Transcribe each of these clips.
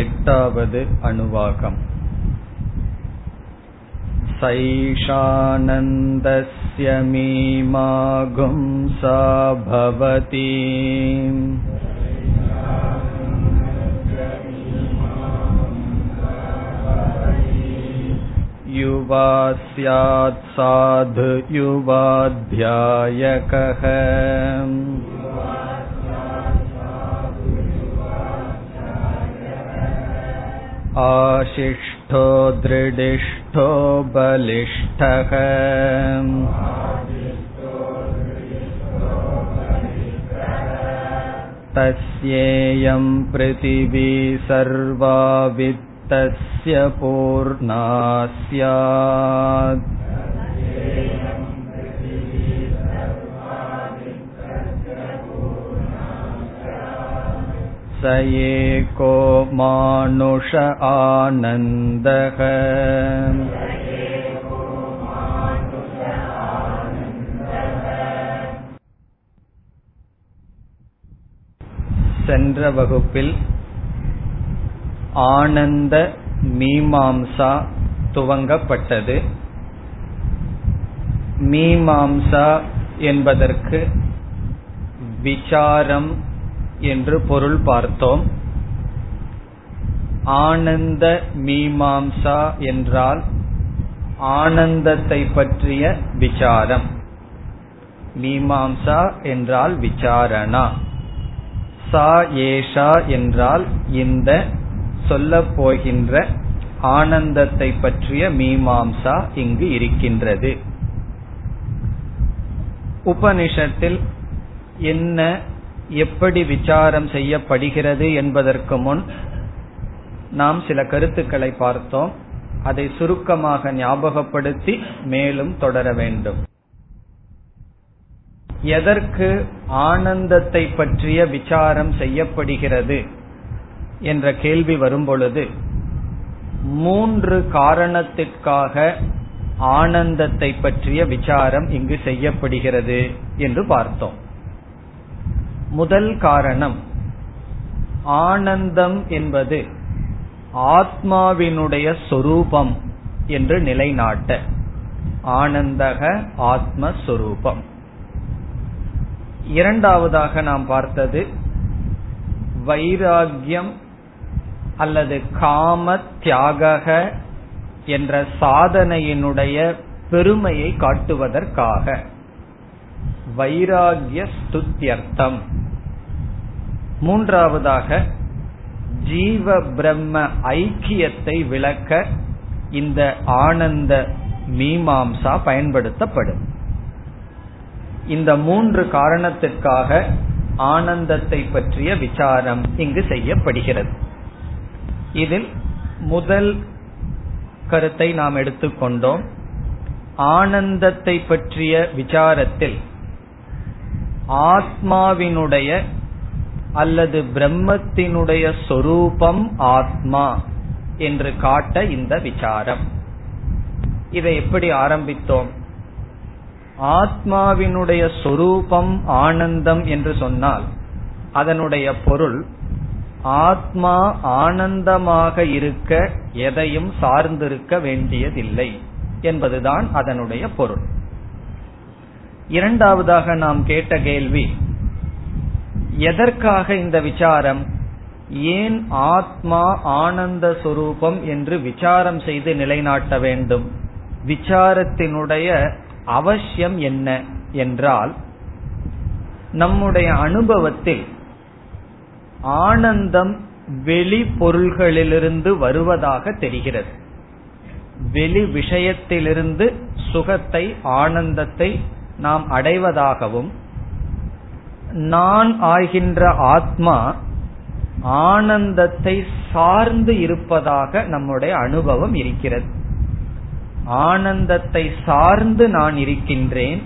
एटावद् अनुवाकम् सैषानन्दस्य मीमागुंसा भवति युवा स्यात् साधु युवाध्यायकः आशिष्ठो दृढिष्ठो बलिष्ठः तस्येयं पृथिवी सर्वा वित्तस्य पूर्णा स्यात् स एको मानुष आनन्दः சென்ற வகுப்பில் ஆனந்த மீமாம்சா துவங்கப்பட்டது மீமாம்சா என்பதற்கு விசாரம் என்று பொருள் பார்த்தோம். ஆனந்த மீமாம்சா என்றால் ஆனந்தத்தை பற்றிய விசாரம். மீமாம்சா என்றால் விசாரணா. சா ஏஷா என்றால் இந்த சொல்லப் போகின்ற ஆனந்தத்தை பற்றிய மீமாம்சா இங்கு இருக்கின்றது. உபனிஷத்தில் என்ன எப்படி விசாரம் செய்யப்படுகிறது என்பதற்கு முன் நாம் சில கருத்துக்களை பார்த்தோம். அதை சுருக்கமாக ஞாபகப்படுத்தி மேலும் தொடர வேண்டும். எதற்கு ஆனந்தத்தை பற்றிய விசாரம் செய்யப்படுகிறது என்ற கேள்வி வரும்பொழுது மூன்று காரணத்திற்காக ஆனந்தத்தை பற்றிய விசாரம் இங்கு செய்யப்படுகிறது என்று பார்த்தோம். முதல் காரணம் ஆனந்தம் என்பது ஆத்மாவினுடைய சொரூபம் என்று நிலைநாட்ட ஆனந்தக ஆத்மஸ்வரூபம். இரண்டாவதாக நாம் பார்த்தது வைராகியம் அல்லது காம தியாக என்ற சாதனையினுடைய பெருமையை காட்டுவதற்காக. வைராகிய ஸ்துத்தியர்த்தம் மூன்றாவதாக ஜீவ பிரம்ம ஐக்கியத்தை விளக்க இந்த ஆனந்த மீமாம்சா பயன்படுத்தப்படும். இந்த மூன்று காரணத்திற்காக ஆனந்தத்தை பற்றிய விசாரம் இங்கு செய்யப்படுகிறது. இதில் முதல் கருத்தை நாம் எடுத்துக்கொண்டோம். ஆனந்தத்தை பற்றிய விசாரத்தில் ஆத்மாவினுடைய அல்லது பிரம்மத்தினுடைய சொரூபம் ஆத்மா என்று காட்ட இந்த விசாரம். இதை எப்படி ஆரம்பித்தோம்? ஆத்மாவினுடைய சொரூபம் ஆனந்தம் என்று சொன்னால் அதனுடைய பொருள் ஆத்மா ஆனந்தமாக இருக்க எதையும் சார்ந்திருக்க வேண்டியதில்லை என்பதுதான் அதனுடைய பொருள். இரண்டாவதாக நாம் கேட்ட கேள்வி எதற்காக இந்த விசாரம்? ஏன் ஆத்மா ஆனந்த சுரூபம் என்று விசாரம் செய்து நிலைநாட்ட வேண்டும்? விசாரத்தினுடைய அவசியம் என்ன என்றால் நம்முடைய அனுபவத்தில் ஆனந்தம் வெளி பொருள்களிலிருந்து வருவதாக தெரிகிறது. வெளி விஷயத்திலிருந்து சுகத்தை ஆனந்தத்தை நாம் அடைவதாகவும் நான் ஆகின்ற ஆத்மா ஆனந்தத்தை சார்ந்து இருப்பதாக நம்முடைய அனுபவம் இருக்கிறது. ஆனந்தத்தை சார்ந்து நான் இருக்கின்றேன்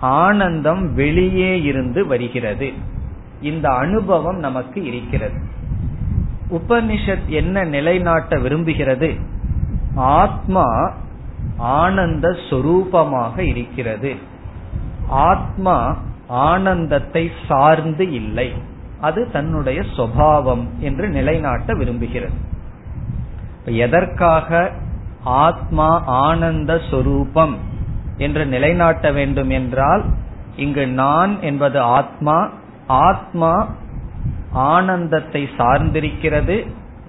ஆனந்தம் வெளியே இருந்து வருகிறது. இந்த அனுபவம் நமக்கு இருக்கிறது. உபனிஷத் என்ன நிலைநாட்ட விரும்புகிறது? ஆத்மா ஆனந்த சொரூபமாக இருக்கிறது. ஆத்மா ஆனந்தத்தை சார்ந்து இல்லை. அது தன்னுடைய சுவாவம் என்று நிலைநாட்ட விரும்புகிறது. எதற்காக ஆத்மா ஆனந்த சொரூபம் என்று நிலைநாட்ட வேண்டும் என்றால் இங்கு நான் என்பது ஆத்மா ஆத்மா ஆனந்தத்தை சார்ந்திருக்கிறது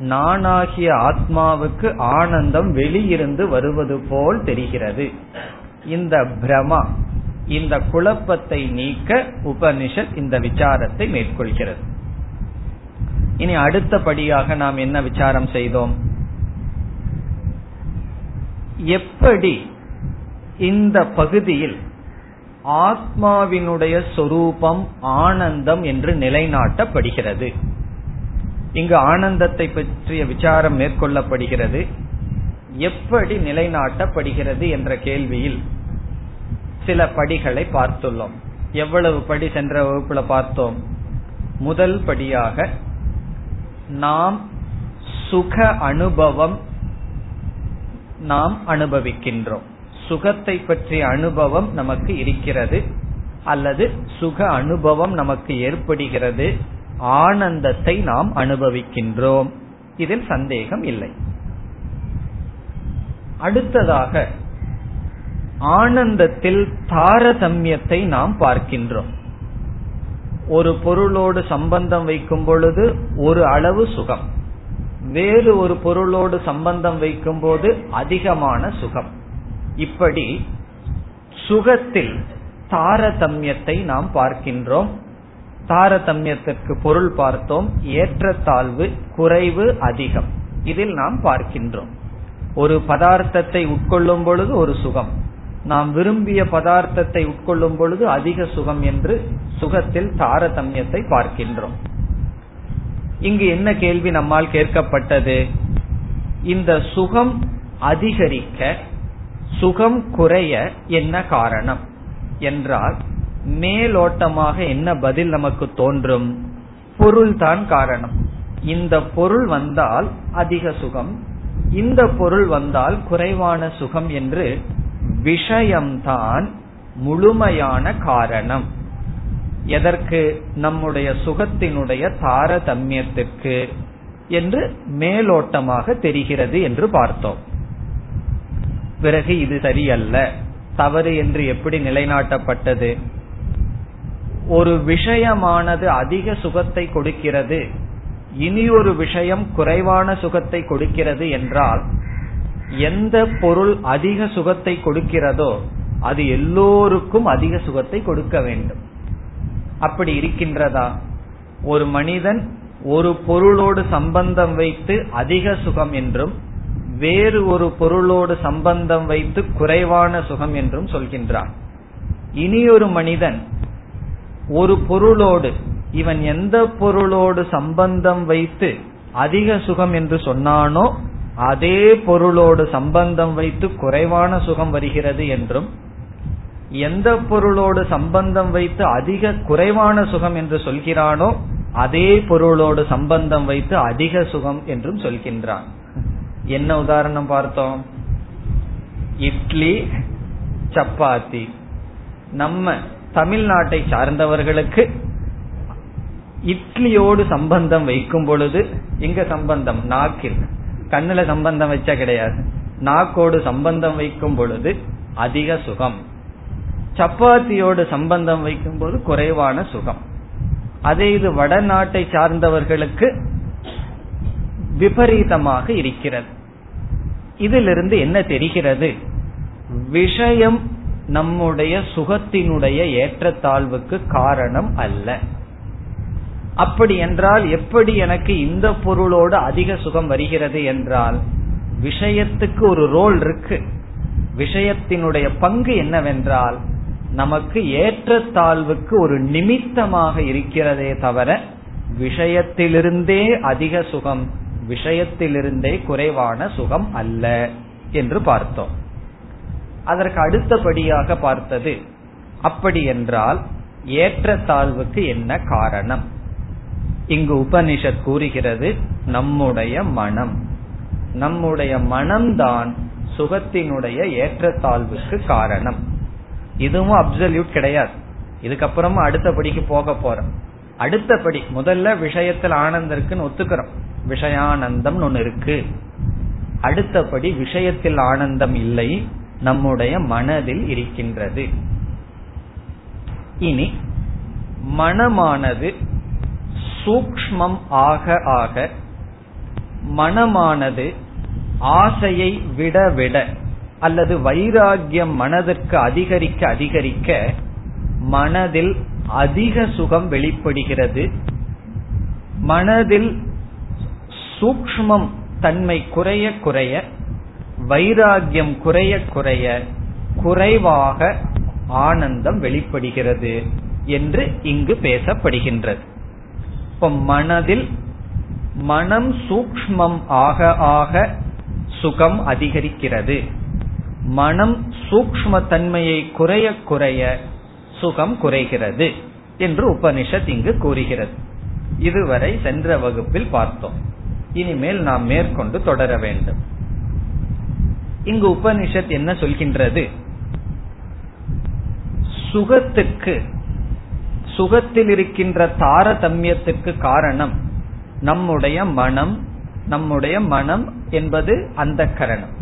நானாகிய ஆத்மாவுக்கு ஆனந்தம் வெளியிருந்து வருவது போல் தெரிகிறது. இந்த பிரமா இந்த குழப்பத்தை நீக்க உபனிஷத் இந்த விசாரத்தை மேற்கொள்கிறது. இனி அடுத்தபடியாக நாம் என்ன விசாரம் செய்தோம்? எப்படி இந்த பகுதியில் ஆத்மாவினுடைய சொரூபம் ஆனந்தம் என்று நிலைநாட்டப்படுகிறது? இங்கு ஆனந்தத்தை பற்றிய விசாரம் மேற்கொள்ளப்படுகிறது. எப்படி நிலைநாட்டப்படுகிறது என்ற கேள்வியில் சில படிகளை பார்த்துள்ளோம். எவ்வளவு படி சென்ற வகுப்புல பார்த்தோம்? முதல் படியாக நாம் சுக அனுபவம் நாம் அனுபவிக்கின்றோம். சுகத்தை பற்றிய அனுபவம் நமக்கு இருக்கிறது அல்லது சுக அனுபவம் நமக்கு ஏற்படுகிறது ஆனந்தத்தை நாம் அனுபவிக்கின்றோம். இதில் சந்தேகம் இல்லை. அடுத்ததாக ஆனந்தத்தில் தாரதமியத்தை நாம் பார்க்கின்றோம். ஒரு பொருளோடு சம்பந்தம் வைக்கும் பொழுது ஒரு அளவு சுகம். வேறு ஒரு பொருளோடு சம்பந்தம் வைக்கும் போது அதிகமான சுகம். இப்படி சுகத்தில் தாரதமியத்தை நாம் பார்க்கின்றோம். தாரதமியத்திற்கு பொருள் பார்த்தோம். ஏற்றத்தாழ்வு குறைவு அதிகம். இதில் நாம் பார்க்கின்றோம். ஒரு பதார்த்தத்தை உட்கொள்ளும் பொழுது ஒரு சுகம். நாம் விரும்பிய பதார்த்தத்தை உட்கொள்ளும் பொழுது அதிக சுகம் என்று சுகத்தில் தாரதமியத்தை பார்க்கின்றோம். இங்கு என்ன கேள்வி நம்மால் கேட்கப்பட்டது? இந்த சுகம் அதிகரிக்க சுகம் குறைய என்ன காரணம்? என்றால் மேலோட்டமாக என்ன பதில் நமக்கு தோன்றும்? பொருள்தான் காரணம். இந்த பொருள் வந்தால் அதிக சுகம் இந்த பொருள் வந்தால் குறைவான சுகம் என்று விஷயம்தான் முழுமையான காரணம். எதற்கு? நம்முடைய சுகத்தினுடைய தாரதமியத்திற்கு என்று மேலோட்டமாக தெரிகிறது என்று பார்த்தோம். பிறகு இது சரியல்ல. தவறு என்று எப்படி நிலைநாட்டப்பட்டது? ஒரு விஷயமானது அதிக சுகத்தை கொடுக்கிறது. இனி ஒரு விஷயம் குறைவான சுகத்தை கொடுக்கிறது என்றால் எந்த பொருள் அதிக சுகத்தை கொடுக்கிறதோ அது எல்லோருக்கும் அதிக சுகத்தை கொடுக்க வேண்டும். அப்படி இருக்கின்றதா? ஒரு மனிதன் ஒரு பொருளோடு சம்பந்தம் வைத்து அதிக சுகம் என்றும் வேறு ஒரு பொருளோடு சம்பந்தம் வைத்து குறைவான சுகம் என்றும் சொல்கின்றான். இனி ஒரு மனிதன் ஒரு பொருளோடு இவன் எந்த பொருளோடு சம்பந்தம் வைத்து அதிக சுகம் என்று சொன்னானோ அதே பொருளோடு சம்பந்தம் வைத்து குறைவான சுகம் வருகிறது என்றும் எந்த பொருளோடு சம்பந்தம் வைத்து அதிக குறைவான சுகம் என்று சொல்கிறானோ அதே பொருளோடு சம்பந்தம் வைத்து அதிக சுகம் என்றும் சொல்கின்றான். என்ன உதாரணம் பார்த்தோம்? இட்லி சப்பாத்தி. நம்ம தமிழ்நாட்டை சார்ந்தவர்களுக்கு இட்லியோடு சம்பந்தம் வைக்கும் பொழுது எங்க சம்பந்தம்? நாக்கில். கண்ணுல சம்பந்தம் வச்சா கிடையாது. நாக்கோடு சம்பந்தம் வைக்கும் பொழுது அதிக சுகம். சப்பாத்தியோடு சம்பந்தம் வைக்கும் போது குறைவான சுகம். அதே இது வடநாட்டை சார்ந்தவர்களுக்கு விபரீதமாக இருக்கிறது. இதிலிருந்து என்ன தெரிகிறது? விஷயம் நம்முடைய சுகத்தினுடைய ஏற்றத்தாழ்வுக்கு காரணம் அல்ல. அப்படி என்றால் எப்படி எனக்கு இந்த பொருளோடு அதிக சுகம் வருகிறது என்றால் விஷயத்துக்கு ஒரு ரோல் இருக்கு. விஷயத்தினுடைய பங்கு என்னவென்றால் நமக்கு ஏற்றத்தாழ்வுக்கு ஒரு நிமித்தமாக இருக்கிறதே தவிர விஷயத்திலிருந்தே அதிக சுகம் விஷயத்திலிருந்தே குறைவான சுகம் அல்ல என்று பார்த்தோம். அதற்கு அடுத்தபடியாக பார்த்தது அப்படி என்றால் ஏற்றத்தாழ்வுக்கு என்ன காரணம்? இங்கு உபனிஷத் கூறுகிறது நம்முடைய மனம். நம்முடைய மனம்தான் சுகத்தினுடைய ஏற்றத்தாழ்வுக்கு காரணம். இதுவும் அப்சல்யூட் கிடையாது. இதுக்கப்புறமா அடுத்த படிக்கு போக போறோம். அடுத்தபடி முதல்ல விஷயத்தில் ஆனந்தம் இருக்குன்னு ஒத்துக்கிறோம். விஷயானந்தம் ஒன்னு இருக்கு. அடுத்தபடி விஷயத்தில் ஆனந்தம் இல்லை நம்முடைய மனதில் இருக்கின்றது. இனி மனமானது சூக்மம் ஆக ஆக மனமானது ஆசையை விட விட அல்லது வைராகியம் மனதிற்கு அதிகரிக்க அதிகரிக்க மனதில் அதிக சுகம் வெளிப்படுகிறது. மனதில் சூக்மம் தன்மை குறைய குறைய வைராகியம் குறைய குறைய குறைவாக ஆனந்தம் வெளிப்படுகிறது என்று இங்கு பேசப்படுகின்றது. இப்ப மனதில் மனம் சூக்மம் ஆக ஆக சுகம் அதிகரிக்கிறது. மனம் சூக்ம தன்மையை குறைய குறைய சுகம் குறைகிறது என்று உபனிஷத் இங்கு கூறுகிறது. இதுவரை சென்ற வகுப்பில் பார்த்தோம். இனிமேல் நாம் மேற்கொண்டு தொடர வேண்டும். இங்கு உபனிஷத் என்ன சொல்கின்றது? சுகத்துக்கு சுகத்தில் இருக்கின்ற தாரதமியத்துக்கு காரணம் நம்முடைய மனம் நம்முடைய மனம் என்பது அந்த கரணம்.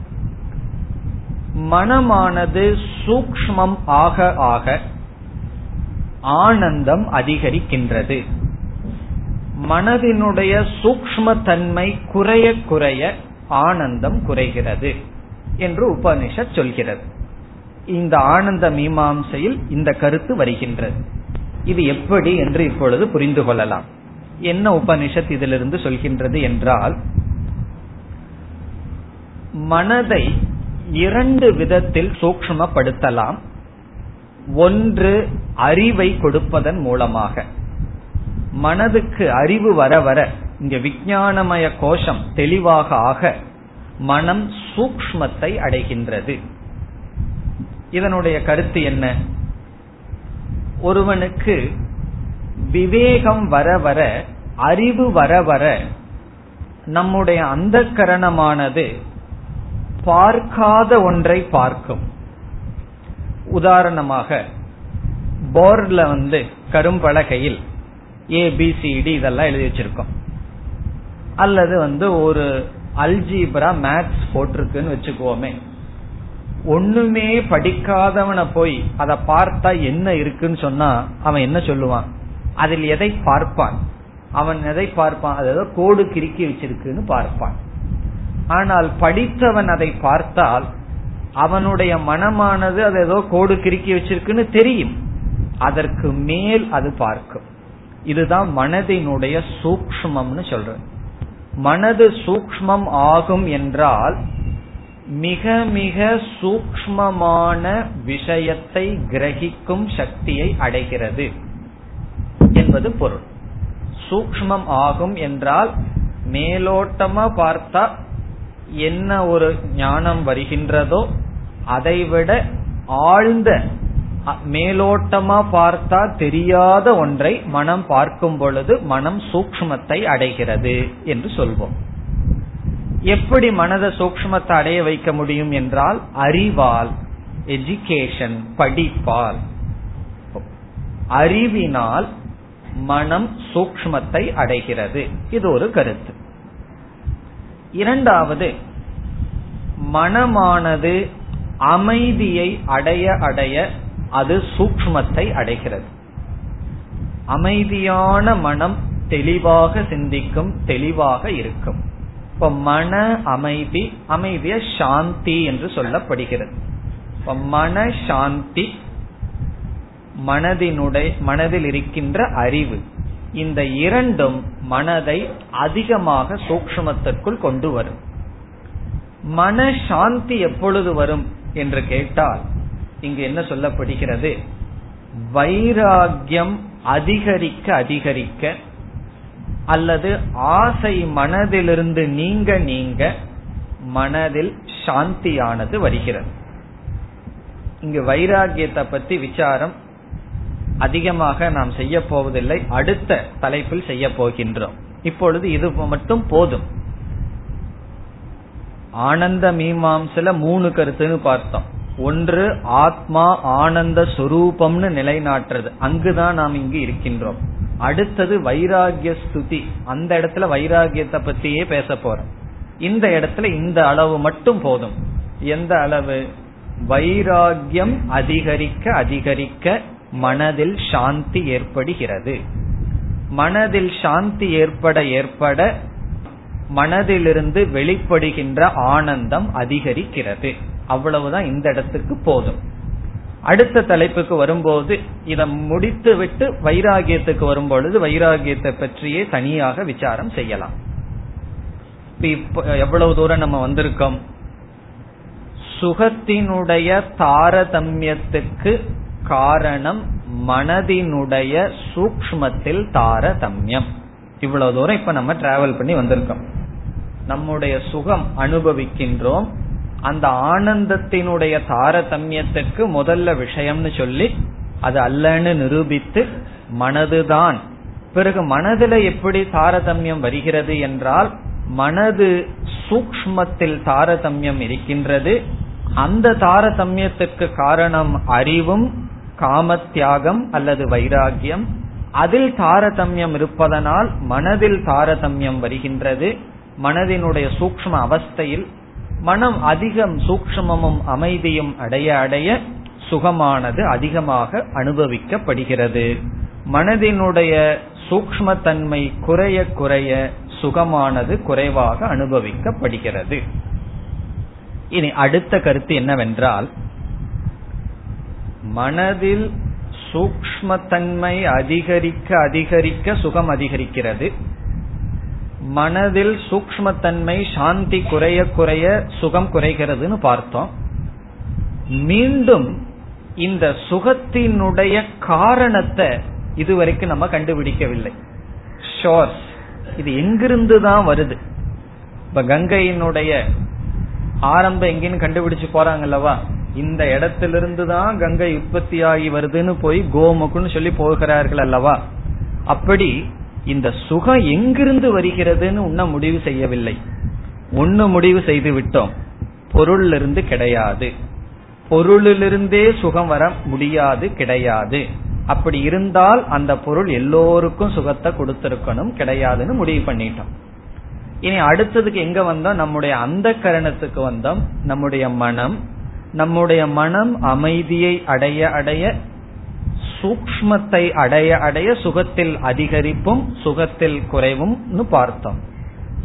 மனமானது சூக்மம் ஆக ஆக ஆனந்தம் அதிகரிக்கின்றது. மனதினுடைய சூக்ம தன்மை குறைய குறைய ஆனந்தம் குறைகிறது என்று உபனிஷத் சொல்கிறது. இந்த ஆனந்த மீமாம்சையில் இந்த கருத்து வருகின்றது. இது எப்படி என்று இப்பொழுது புரிந்து கொள்ளலாம். என்ன உபனிஷத் இதிலிருந்து சொல்கின்றது என்றால் மனதை இரண்டு விதத்தில் சூக்மப்படுத்தலாம் ஒன்று அறிவை கொடுப்பதன் மூலமாக. மனதுக்கு அறிவு வர வர இங்க விஞ்ஞானமய கோஷம் தெளிவாக ஆக மனம் சூக்மத்தை அடைகின்றது. இதனுடைய கருத்து என்ன? ஒருவனுக்கு விவேகம் வர வர அறிவு வர வர நம்முடைய அந்த கரணமானது பார்க்காத ஒன்றை பார்க்கும். உதாரணமாக போர்டில் வந்து கரும்பலகையில் ஏபிசிடி இதெல்லாம் எழுதி வச்சிருக்கோம். அல்லது வந்து ஒரு அல்ஜீப்ரா மேத்ஸ் போட்டிருக்குன்னு வச்சுக்கோமே ஒண்ணுமே படிக்காதவனை போய் அதை பார்த்தா என்ன இருக்குன்னு சொன்னா அவன் என்ன சொல்லுவான்? அதில் எதை பார்ப்பான்? அவன் எதை பார்ப்பான்? அது ஏதோ கோடு கிறுக்கி வச்சிருக்குன்னு பார்ப்பான். ஆனால் படித்தவன் அதை பார்த்தால் அவனுடைய மனமானது அது ஏதோ கோடு கிறுக்கி வச்சிருக்குன்னு தெரியும். அதற்கு மேல் அது பார்க்கும். இதுதான் மனதினுடைய சூக்மம்னு சொல்றேன். மனது சூக்மம் ஆகும் என்றால் மிக மிக சூக்மமான விஷயத்தை கிரகிக்கும் சக்தியை அடைகிறது என்பது பொருள். சூக்மம் ஆகும் என்றால் மேலோட்டமா பார்த்தா என்ன ஒரு ஞானம் வருகின்றதோ அதைவிட ஆழ்ந்த மேலோட்டமா பார்த்தா தெரியாத ஒன்றை மனம் பார்க்கும் பொழுது மனம் சூக்மத்தை அடைகிறது என்று சொல்வோம். எப்படி மனத சூக்மத்தை அடைய வைக்க முடியும் என்றால் அறிவால் எஜுகேஷன் படிப்பால். அறிவினால் மனம் சூக்மத்தை அடைகிறது. இது ஒரு கருத்து. இரண்டாவது மனமானது அமைதியை அடைய அடைய அது சூக்மத்தை அடைகிறது. அமைதியான மனம் தெளிவாக சிந்திக்கும் தெளிவாக இருக்கும். இப்ப மன அமைதி அமைதிய சாந்தி என்று சொல்லப்படுகிறது. இப்ப மன சாந்தி மனதினுடைய மனதில் இருக்கின்ற அறிவு இந்த இரண்டும் மனதை அதிகமாக சூக்மத்திற்குள் கொண்டு வரும். மன சாந்தி எப்பொழுது வரும் என்று கேட்டால் இங்கு என்ன சொல்லப்படுகிறது? வைராகியம் அதிகரிக்க அதிகரிக்க அல்லது ஆசை மனதிலிருந்து நீங்க நீங்க மனதில் சாந்தியானது வருகிறது. இங்கு வைராகியத்தை பத்தி விசாரம் அதிகமாக நாம் செய்ய போவதில்லை. அடுத்த தலைப்பில் செய்ய போகின்றோம். இப்பொழுது இது மட்டும் போதும். ஆனந்த மீமாம்சில மூணு கருத்துன்னு பார்த்தோம். ஒன்று ஆத்மா ஆனந்த சுரூபம்னு நிலைநாட்டுறது. அங்குதான் நாம் இங்கு இருக்கின்றோம். அடுத்தது வைராகிய ஸ்துதி. அந்த இடத்துல வைராகியத்தை பத்தியே பேச போறோம். இந்த இடத்துல இந்த அளவு மட்டும் போதும். எந்த அளவு? வைராகியம் அதிகரிக்க அதிகரிக்க மனதில் சாந்தி ஏற்படுகிறது. மனதில் சாந்தி ஏற்பட ஏற்பட மனதிலிருந்து வெளிப்படுகின்ற ஆனந்தம் அதிகரிக்கிறது. அவ்வளவுதான் இந்த இடத்துக்கு போதும். அடுத்த தலைப்புக்கு வரும்போது இதை முடித்து விட்டு வைராகியத்துக்கு வரும்பொழுது வைராகியத்தை பற்றியே தனியாக விசாரம் செய்யலாம். இப்ப எவ்வளவு தூரம் நம்ம வந்திருக்கோம்? சுகத்தினுடைய தாரதமியத்துக்கு காரணம் மனதினுடைய சூக்மத்தில் தாரதமியம். இவ்வளவு தூரம் இப்ப நம்ம டிராவல் பண்ணி வந்திருக்கோம். நம்முடைய சுகம் அனுபவிக்கின்றோம். அந்த ஆனந்தத்தினுடைய தாரதமியத்துக்கு முதல்ல விஷயம்னு சொல்லி அது அல்லன்னு நிரூபித்து மனதுதான். பிறகு மனதுல எப்படி தாரதமியம் வருகிறது என்றால் மனது சூக்மத்தில் தாரதமியம் இருக்கின்றது. அந்த தாரதமியத்துக்கு காரணம் அறிவும் காமத்தியாகம் அல்லது வைராகியம். அதில் தாரதமியம் இருப்பதனால் மனதில் தாரதமியம் வருகின்றது. மனதினுடைய சூக்ம அவஸ்தையில் மனம் அதிகம் சூக்மமும் அமைதியும் அடைய அடைய சுகமானது அதிகமாக அனுபவிக்கப்படுகிறது. மனதினுடைய சூக்மத்தன்மை குறைய குறைய சுகமானது குறைவாக அனுபவிக்கப்படுகிறது. இனி அடுத்த கருத்து என்னவென்றால் மனதில் சூக்மத்தன்மை அதிகரிக்க அதிகரிக்க சுகம் அதிகரிக்கிறது. மனதில் சூக்மத்தன்மை சாந்தி குறைய குறைய சுகம் குறைகிறதுன்னு பார்த்தோம். மீண்டும் இந்த சுகத்தினுடைய காரணத்தை இதுவரைக்கும் நம்ம கண்டுபிடிக்கவில்லை. ஷோர்ஸ் இது எங்கிருந்து தான் வருது? இப்ப கங்கையினுடைய ஆரம்பம் எங்கேன்னு கண்டுபிடிச்சு போறாங்கல்லவா? இந்த இடத்திலிருந்து தான் கங்கை உற்பத்தி ஆகி வருதுன்னு போய் கோமுக்குன்னு சொல்லி போகிறார்கள் அல்லவா? அப்படி இந்த சுகம் எங்கிருந்து வருகிறதுன்னு உன்ன முடிவு செய்யவில்லை. ஒன்னு முடிவு செய்து விட்டோம். பொருளிலிருந்து கிடையாது. பொருளிலிருந்தே சுகம் வர முடியாது கிடையாது. அப்படி இருந்தால் அந்த பொருள் எல்லோருக்கும் சுகத்தை கொடுத்திருக்கணும் கிடையாதுன்னு முடிவு பண்ணிட்டோம். இனி அடுத்ததுக்கு எங்க வந்தோம்? நம்முடைய அந்த கரணத்துக்கு வந்தோம். நம்முடைய மனம். நம்முடைய மனம் அமைதியை அடைய அடைய சூக்மத்தை அடைய அடைய சுகத்தில் அதிகரிப்பும் சுகத்தில் குறைவும் பார்த்தோம்.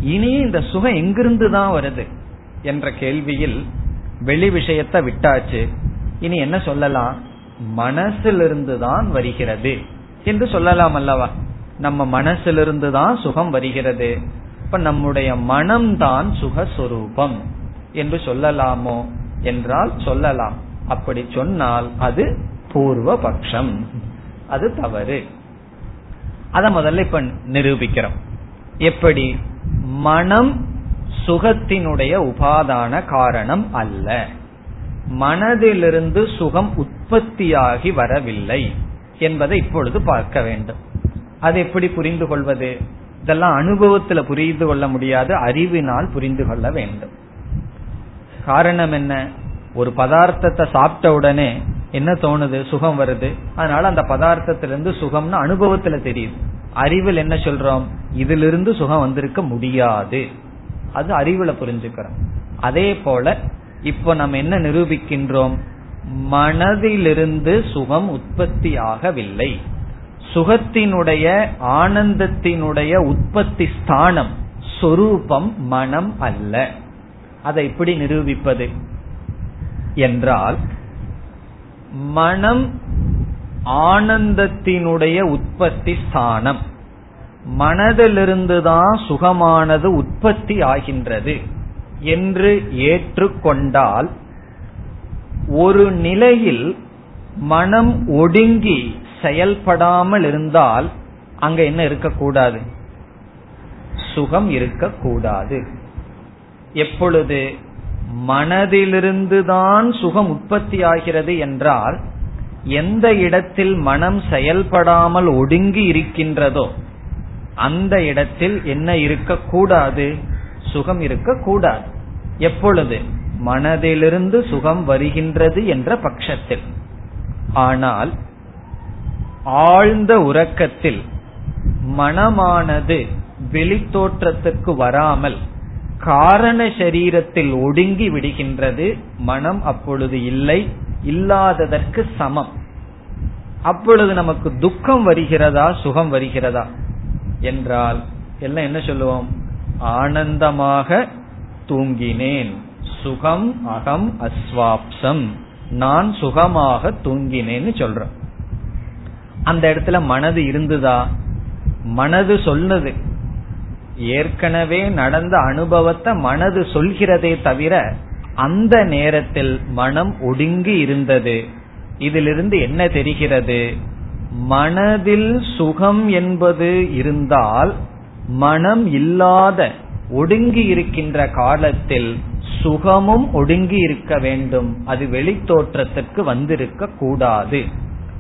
இனி இந்த சுகம் எங்கிருந்து தான் வருது என்ற கேள்வியில் வெளி விஷயத்தை விட்டாச்சு. இனி என்ன சொல்லலாம்? மனசிலிருந்து தான் வருகிறது. என்று சொல்லலாம் அல்லவா? நம்ம மனசிலிருந்து தான் சுகம் வருகிறது. இப்ப நம்முடைய மனம்தான் சுகஸ்வரூபம். என்று சொல்லலாமோ? என்றால் சொல்லலாம். அப்படி சொன்னால் அது பூர்வ பட்சம் அது தவறு. அத முதல்ல இப்ப நிரூபிக்கிறோம். எப்படி? மனம் சுகத்தினுடைய உபாதான காரணம் அல்ல. மனதிலிருந்து சுகம் உற்பத்தியாகி வரவில்லை என்பதை இப்பொழுது பார்க்க வேண்டும். அது எப்படி புரிந்து கொள்வது? இதெல்லாம் அனுபவத்துல புரிந்து கொள்ள முடியாது அறிவினால் புரிந்து கொள்ள வேண்டும். காரணம் என்ன? ஒரு பதார்த்தத்தை சாப்பிட்ட உடனே என்ன தோணுது? சுகம் வருது. அதனால அந்த பதார்த்தத்திலிருந்து சுகம்னு அனுபவத்துல தெரியுது. அறிவில் என்ன சொல்றோம்? இதிலிருந்து சுகம் வந்திருக்க முடியாது. அது அறிவுல புரிஞ்சுக்கிறோம். அதே போல இப்போ நம்ம என்ன நிரூபிக்கின்றோம்? மனதிலிருந்து சுகம் உற்பத்தி ஆகவில்லை சுகத்தினுடைய ஆனந்தத்தினுடைய உற்பத்தி ஸ்தானம் சொரூபம் மனம் அல்ல. அதை எப்படி நிரூபிப்பது? என்றால் மனம் ஆனந்தத்தினுடைய உற்பத்தி ஸ்தானம். மனதிலிருந்துதான் சுகமானது உற்பத்தி ஆகின்றது என்று ஏற்றுக்கொண்டால் ஒரு நிலையில் மனம் ஒடுங்கி செயல்படாமல் இருந்தால் அங்க என்ன இருக்கக்கூடாது? சுகம் இருக்கக்கூடாது. எப்பொழுது மனதிலிருந்துதான் சுகம் உற்பத்தி ஆகிறது என்றால் எந்த இடத்தில் மனம் செயல்படாமல் ஒடுங்கி இருக்கின்றதோ அந்த இடத்தில் என்ன இருக்கக்கூடாது? சுகம் இருக்கக்கூடாது. எப்பொழுது? மனதிலிருந்து சுகம் வருகின்றது என்ற பட்சத்தில். ஆனால் ஆழ்ந்த உறக்கத்தில் மனமானது வெளித்தோற்றத்துக்கு வராமல் காரண சரீரத்தில் ஒடுங்கி விடுகின்றது மனம் அப்பொழுது இல்லை இல்லாததற்கு சமம். அப்பொழுது நமக்கு துக்கம் வருகிறதா சுகம் வருகிறதா? என்றால் எல்லாம் என்ன சொல்லுவோம்? ஆனந்தமாக தூங்கினேன். சுகம் அகம் அஸ்வாப்சம். நான் சுகமாக தூங்கினேன்னு சொல்றோம். அந்த இடத்துல மனது இருந்துதா? மனது சொன்னது. ஏற்கனவே நடந்த அனுபவத்தை மனது சொல்கிறதே தவிர அந்த நேரத்தில் மனம் ஒடுங்கி இருந்தது. இதிலிருந்து என்ன தெரிகிறது? மனதில் சுகம் என்பது இருந்தால் மனம் இல்லாத ஒடுங்கி இருக்கின்ற காலத்தில் சுகமும் ஒடுங்கி இருக்க வேண்டும். அது வெளித்தோற்றத்திற்கு வந்திருக்க கூடாது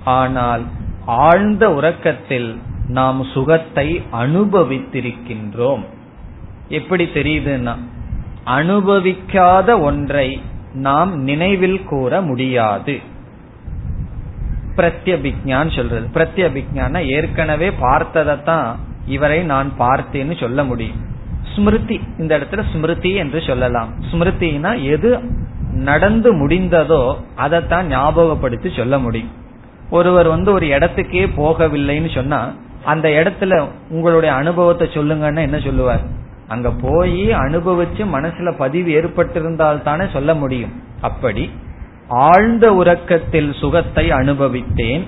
ஆனால் ஆழ்ந்த உறக்கத்தில் நாம் சுகத்தை அனுபவித்திருக்கின்றோம். எப்படி தெரியுதுன்னா அனுபவிக்காத ஒன்றை நாம் நினைவில் கூற முடியாது. பிரத்யபிக்ஞான் சொல்றது. பிரத்யபிக்ஞான ஏற்கனவே பார்த்ததைத்தான் இவரை நான் பார்த்தேன்னு சொல்ல முடியும். ஸ்மிருதி இந்த இடத்துல ஸ்மிருதி என்று சொல்லலாம். ஸ்மிருதினா எது நடந்து முடிந்ததோ அதைத்தான் ஞாபகப்படுத்தி சொல்ல முடியும். ஒருவர் வந்து ஒரு இடத்துக்கே போகவில்லைன்னு சொன்னா அந்த இடத்துல உங்களுடைய அனுபவத்தை சொல்லுங்கன்னா என்ன சொல்லுவார்? அங்க போய் அனுபவிச்சு மனசுல பதிவு ஏற்பட்டிருந்தால் தானே சொல்ல முடியும். அப்படி ஆழ்ந்த உறக்கத்தில் சுகத்தை அனுபவித்தேன்.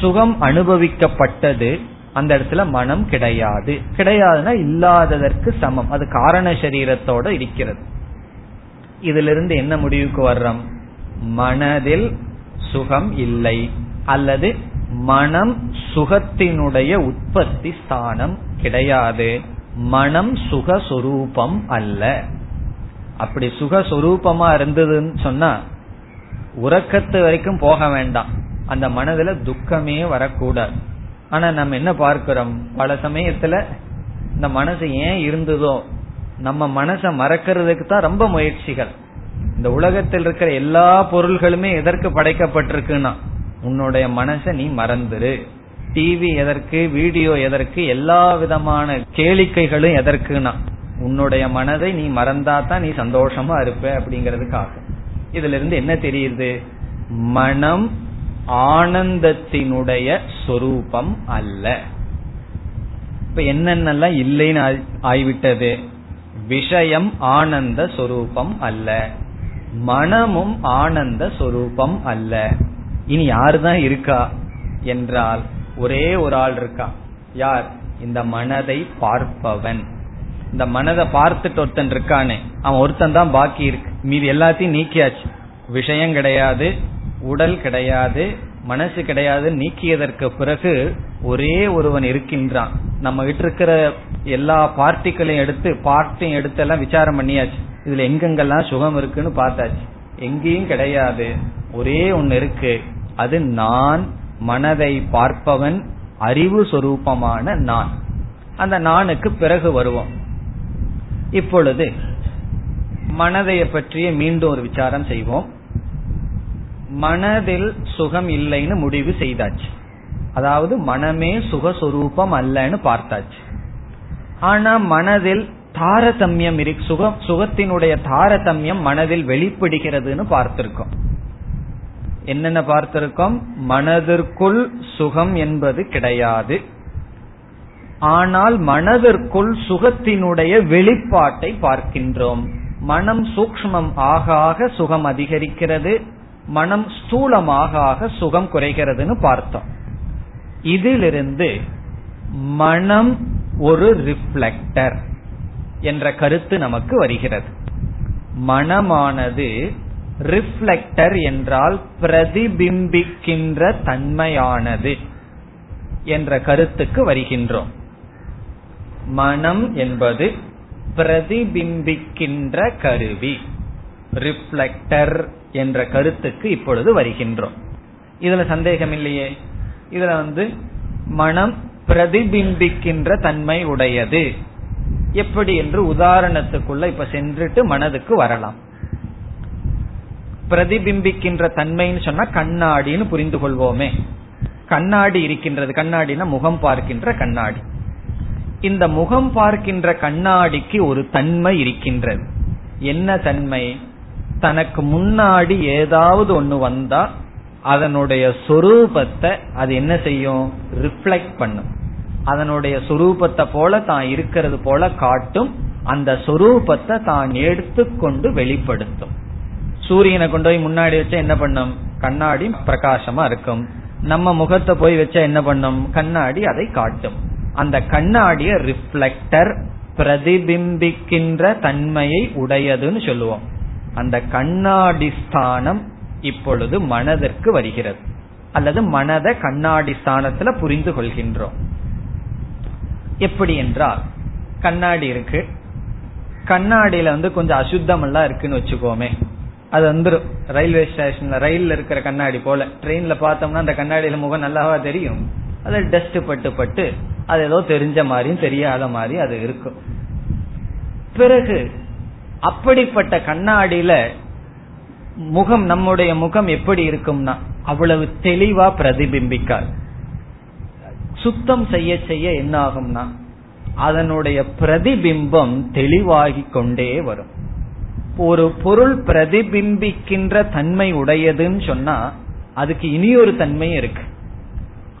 சுகம் அனுபவிக்கப்பட்டது. அந்த இடத்துல மனம் கிடையாது. கிடையாதுன்னா இல்லாததற்கு சமம். அது காரண சரீரத்தோட இருக்கிறது. இதுல இருந்து என்ன முடிவுக்கு வர்றோம்? மனதில் சுகம் இல்லை. அல்லது மனம் சுகத்தினுடைய உற்பத்தி ஸ்தானம் கிடையாது. மனம் சுகஸ்வரூபம் அல்ல. அப்படி சுகஸ்வரூபமா இருந்ததுன்னு சொன்னா உறக்கத்து வரைக்கும் போக வேண்டாம். அந்த மனதுல துக்கமே வரக்கூடாது. ஆனா நம்ம என்ன பார்க்கிறோம்? பல சமயத்துல இந்த மனசு ஏன் இருந்ததோ நம்ம மனசை மறக்கிறதுக்கு தான் ரொம்ப முயற்சிகள். இந்த உலகத்தில் இருக்கிற எல்லா பொருள்களுமே எதற்கு படைக்கப்பட்டிருக்குன்னா உன்னுடைய மனசை நீ மறந்துரு. டிவி எதற்கு வீடியோ எதற்கு எல்லா விதமான கேளிக்கைகளும் எதற்குனா உன்னுடைய மனதை நீ மறந்தா தான் நீ சந்தோஷமா இருப்ப அப்படிங்கறதுக்காக. இதுல இருந்து என்ன தெரியுது? மனம் ஆனந்தத்தினுடைய சொரூபம் அல்ல. இப்ப என்னென்னலாம் இல்லைன்னு ஆய்விட்டது? விஷயம் ஆனந்த சொரூபம் அல்ல. மனமும் ஆனந்த சொரூபம் அல்ல. இனி யாருதான் இருக்கா என்றால் ஒரே ஒரு ஆள் இருக்கா? யார்? இந்த மனதை பார்ப்பவன். இந்த மனதை பார்த்துட்டு ஒருத்தன் இருக்கானே அவன் ஒருத்தன் தான் பாக்கி இருக்கு. மீது எல்லாத்தையும் நீக்கியாச்சு. விஷயம் கிடையாது உடல் கிடையாது மனசு கிடையாது நீக்கியதற்கு பிறகு ஒரே ஒருவன் இருக்கின்றான். நம்ம கிட்ட இருக்கிற எல்லா பார்ட்டிகளையும் எடுத்து பார்ட்டையும் எடுத்து எல்லாம் விசாரம் பண்ணியாச்சு. இதுல எங்கெங்கெல்லாம் சுகம் இருக்குன்னு பார்த்தாச்சு. எங்கேயும் கிடையாது. ஒரே ஒன்னு இருக்கு. அது நான் மனதை பார்ப்பவன் அறிவு சொரூபமான நான். அந்த நானுக்கு பிறகு வருவோம். இப்பொழுது மனதைய பற்றிய மீண்டும் ஒரு விசாரம் செய்வோம். மனதில் சுகம் இல்லைன்னு முடிவு செய்தாச்சு. அதாவது மனமே சுகஸ்வரூபம் அல்லன்னு பார்த்தாச்சு. ஆனா மனதில் தாரதமியம் இருக்கு சுகம் சுகத்தினுடைய தாரதமியம் மனதில் வெளிப்படுகிறதுன்னு பார்த்திருக்கோம். என்னென்ன பார்த்திருக்கோம்? மனதிற்குள் சுகம் என்பது கிடையாது. ஆனால் மனதிற்குள் சுகத்தினுடைய வெளிப்பாட்டை பார்க்கின்றோம். மனம் சூக்மம் ஆக ஆக சுகம் அதிகரிக்கிறது. மனம் ஸ்தூலமாக ஆக சுகம் குறைகிறதுன்னு பார்த்தோம். இதிலிருந்து மனம் ஒரு ரிஃப்ளெக்டர் என்ற கருத்து நமக்கு வருகிறது. மனமானது ரிஃப்ளெக்டர் என்றால் பிரதிபிம்பிக்கின்ற தன்மையானது என்ற கருத்துக்கு வருகின்றோம். மனம் என்பது பிரதிபிம்பிக்கின்ற கருவி ரிஃப்ளெக்டர் என்ற கருத்துக்கு இப்பொழுது வருகின்றோம். இதுல சந்தேகம் இல்லையே? இதுல வந்து மனம் பிரதிபிம்பிக்கின்ற தன்மை உடையது. எப்படி என்று உதாரணத்துக்குள்ள இப்ப சென்றுட்டு மனதுக்கு வரலாம். பிரதிபிம்பிக்கின்ற தன்மைன்னு சொன்னா கண்ணாடின்னு புரிந்து கொள்வோமே. கண்ணாடி இருக்கின்றது. கண்ணாடினா முகம் பார்க்கின்ற கண்ணாடி. இந்த முகம் பார்க்கின்ற கண்ணாடிக்கு ஒரு தன்மை இருக்கின்றது. என்ன தன்மை? தனக்கு முன்னாடி ஏதாவது ஒண்ணு வந்தா அதனுடைய சொரூபத்தை அது என்ன செய்யும்? ரிஃப்ளெக்ட் பண்ணும். அதனுடைய சொரூபத்தை போல தான் இருக்கிறது போல காட்டும் அந்த சொரூபத்தை தான் எடுத்துக்கொண்டு வெளிப்படுத்தும். சூரியனை கொண்டு போய் முன்னாடி வச்சா என்ன பண்ணும்? கண்ணாடி பிரகாசமா இருக்கும். நம்ம முகத்தை போய் வச்சா என்ன பண்ணும்? கண்ணாடி அதை காட்டும். அந்த கண்ணாடிய ரிஃப்ளெக்டர் பிரதிபிம்பிக்கின்ற தன்மையை உடையதுன்னு சொல்லுவோம். அந்த கண்ணாடி ஸ்தானம் இப்பொழுது மனதிற்கு வருகிறது. அல்லது மனதை கண்ணாடி ஸ்தானத்துல புரிந்து கொள்கின்றோம். எப்படி என்றால் கண்ணாடி இருக்கு. கண்ணாடியில வந்து கொஞ்சம் அசுத்தம் எல்லாம் இருக்குன்னு வச்சுக்கோமே. அது வந்துடும் ரயில்வே ஸ்டேஷன்ல ரயில்ல இருக்கிற கண்ணாடி போல. ட்ரெயின்ல பார்த்தோம்னா அந்த கண்ணாடியில முகம் நல்லாவா தெரியும். அது டஸ்ட் பட்டு பட்டு அது ஏதோ தெரிஞ்ச மாதிரியும் தெரியாத மாதிரி அது இருக்கும். பிறகு அப்படிப்பட்ட கண்ணாடியில முகம் நம்முடைய முகம் எப்படி இருக்கும்னா அவ்வளவு தெளிவா பிரதிபிம்பிக்காது. சுத்தம் செய்ய செய்ய என்ன ஆகும்னா அதனுடைய பிரதிபிம்பம் தெளிவாகி கொண்டே வரும். ஒரு பொருள் பிரதிபிம்பிக்கின்ற தன்மை உடையதுன்னு சொன்னா அதுக்கு இனியொரு தன்மை இருக்கு.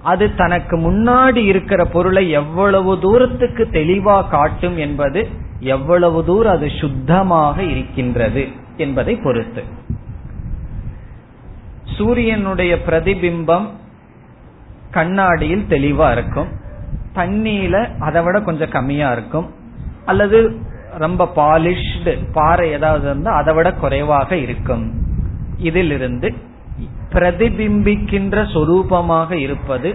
அது தனக்கு முன்னாடி இருக்கிற பொருளை எவ்வளவு தூரத்துக்கு தெளிவா காட்டும் என்பது எவ்வளவு தூரம் அது சுத்தமாக இருக்கின்றது என்பதை பொறுத்து. சூரியனுடைய பிரதிபிம்பம் கண்ணாடியில் தெளிவா இருக்கும். தண்ணியில அதை விட கொஞ்சம் கம்மியா இருக்கும். அல்லது ரொம்ப பாலிஷ்டு பாறை ஏதாவது இருந்தா அதை விட குறைவாக இருக்கும். இதிலிருந்து பிரதிபிம்பிக்கின்ற சொரூபமாக இருப்பது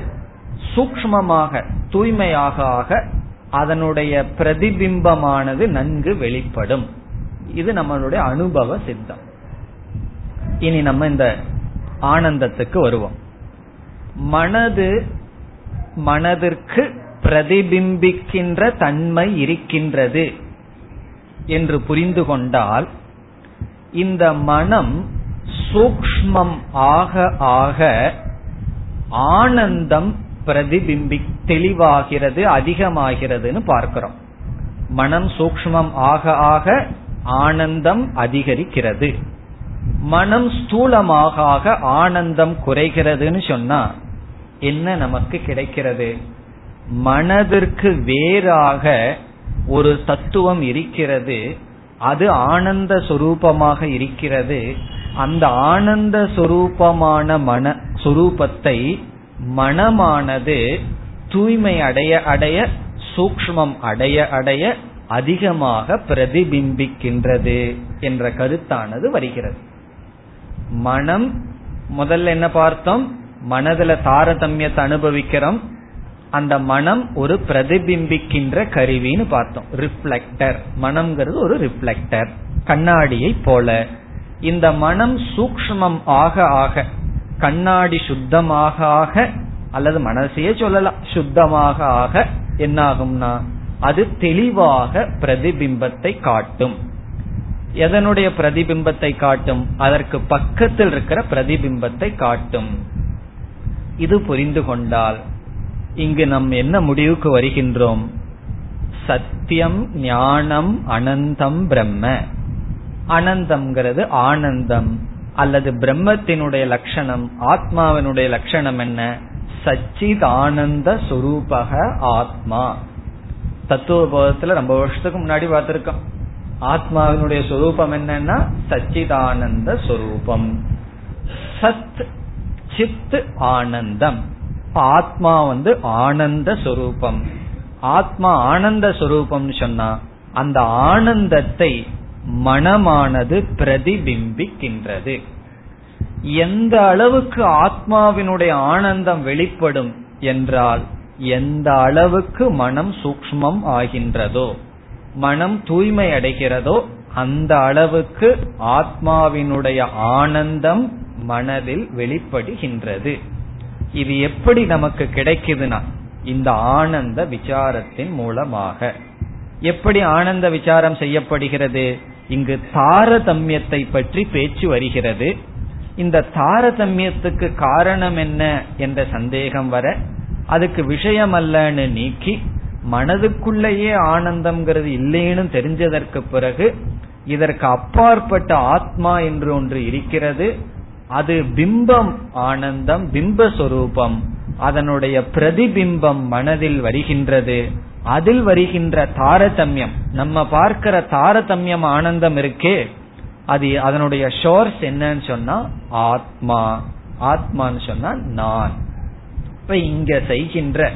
சூக்மமாக தூய்மையாக ஆக அதனுடைய பிரதிபிம்பமானது நன்கு வெளிப்படும். இது நம்மளுடைய அனுபவ சித்தம். இனி நம்ம இந்த ஆனந்தத்துக்கு வருவோம். மனது மனதிற்கு பிரதிபிம்பிக்கின்ற தன்மை இருக்கின்றது என்று புரிந்து கொண்டால் இந்த மனம் சூக்மம் ஆக ஆக ஆனந்தம் பிரதிபிம்பி தெளிவாகிறது அதிகமாகிறதுன்னு பார்க்கிறோம். மனம் சூக்மம் ஆக ஆக ஆனந்தம் அதிகரிக்கிறது. மனம் ஸ்தூலமாக ஆனந்தம் குறைகிறதுன்னு சொன்னா என்ன நமக்கு கிடைக்கிறது? மனதிற்கு வேறாக ஒரு தத்துவம் இருக்கிறது அது ஆனந்த சொரூபமாக இருக்கிறது. அந்த ஆனந்த சொரூபமான மன சொரூபத்தை மனமானது தூய்மை அடைய அடைய சூக்மம் அடைய அடைய அதிகமாக பிரதிபிம்பிக்கின்றது என்ற கருத்தானது வருகிறது. மனம் முதல்ல என்ன பார்த்தோம்? மனதுல தாரதமியத்தை அனுபவிக்கிறோம். அந்த மனம் ஒரு பிரதிபிம்பிக்கின்ற கருவின்னு பார்த்தோம். ரிஃப்ளெக்டர் மனம்ங்கிறது ஒரு ரிஃப்ளெக்டர் கண்ணாடியை போல. இந்த மனம் சூக்மம் ஆக ஆக கண்ணாடி சுத்தமாக ஆக அல்லது மனசையே சொல்லலாம் சுத்தமாக ஆக என்னாகும்னா அது தெளிவாக பிரதிபிம்பத்தை காட்டும். எதனுடைய பிரதிபிம்பத்தை காட்டும்? அதற்கு பக்கத்தில் இருக்கிற பிரதிபிம்பத்தை காட்டும். இது புரிந்து கொண்டால் இங்கு நம் என்ன முடிவுக்கு வருகின்றோம்? சத்தியம் ஞானம் அனந்தம் பிரம்ம. அனந்தம்ங்கிறது ஆனந்தம். அல்லது பிரம்மத்தினுடைய லட்சணம் ஆத்மாவினுடைய லட்சணம் என்ன? சச்சித் ஆனந்த சுரூபக ஆத்மா. தத்துவ போதத்துல ரொம்ப வருஷத்துக்கு முன்னாடி பார்த்திருக்கோம். ஆத்மாவினுடைய சொரூபம் என்னன்னா சச்சிதானந்த சொரூபம். சத் சித் ஆனந்தம். ஆத்மா வந்து ஆனந்த சொரூபம். ஆத்மா ஆனந்த சொரூபம்னு சொன்னா அந்த ஆனந்தத்தை மனமானது பிரதிபிம்பிக்கின்றது. எந்த அளவுக்கு ஆத்மாவினுடைய ஆனந்தம் வெளிப்படும் என்றால் எந்த அளவுக்கு மனம் சூக்மம் ஆகின்றதோ மனம் தூய்மை அடைகிறதோ அந்த அளவுக்கு ஆத்மாவினுடைய ஆனந்தம் மனதில் வெளிப்படுகின்றது. இது எப்படி நமக்கு கிடைக்குதுன்னா இந்த ஆனந்த விசாரத்தின் மூலமாக. எப்படி ஆனந்த விசாரம் செய்யப்படுகிறது? இங்கு தாரதமியத்தை பற்றி பேச்சு வருகிறது. இந்த தாரதமியத்துக்கு காரணம் என்ன என்ற சந்தேகம் வர அதுக்கு விஷயம் அல்லன்னு நீக்கி மனதுக்குள்ளேயே ஆனந்தம்ங்கிறது இல்லைன்னு தெரிஞ்சதற்கு பிறகு இதற்கு அப்பாற்பட்ட ஆத்மா என்று ஒன்று இருக்கிறது. அது பிம்பம் ஆனந்தம் பிம்பஸ்வரூபம் அதனுடைய பிரதிபிம்பம் மனதில் வருகின்றது. அதில் வருகின்ற தாரதமியம் நம்ம பார்க்கிற தாரதமியம் ஆனந்தம் இருக்கே அது அதனுடைய ஷோர்ஸ் என்னன்னு சொன்னா ஆத்மா. ஆத்மான்னு சொன்னா நான். இப்ப இங்க செய்கின்ற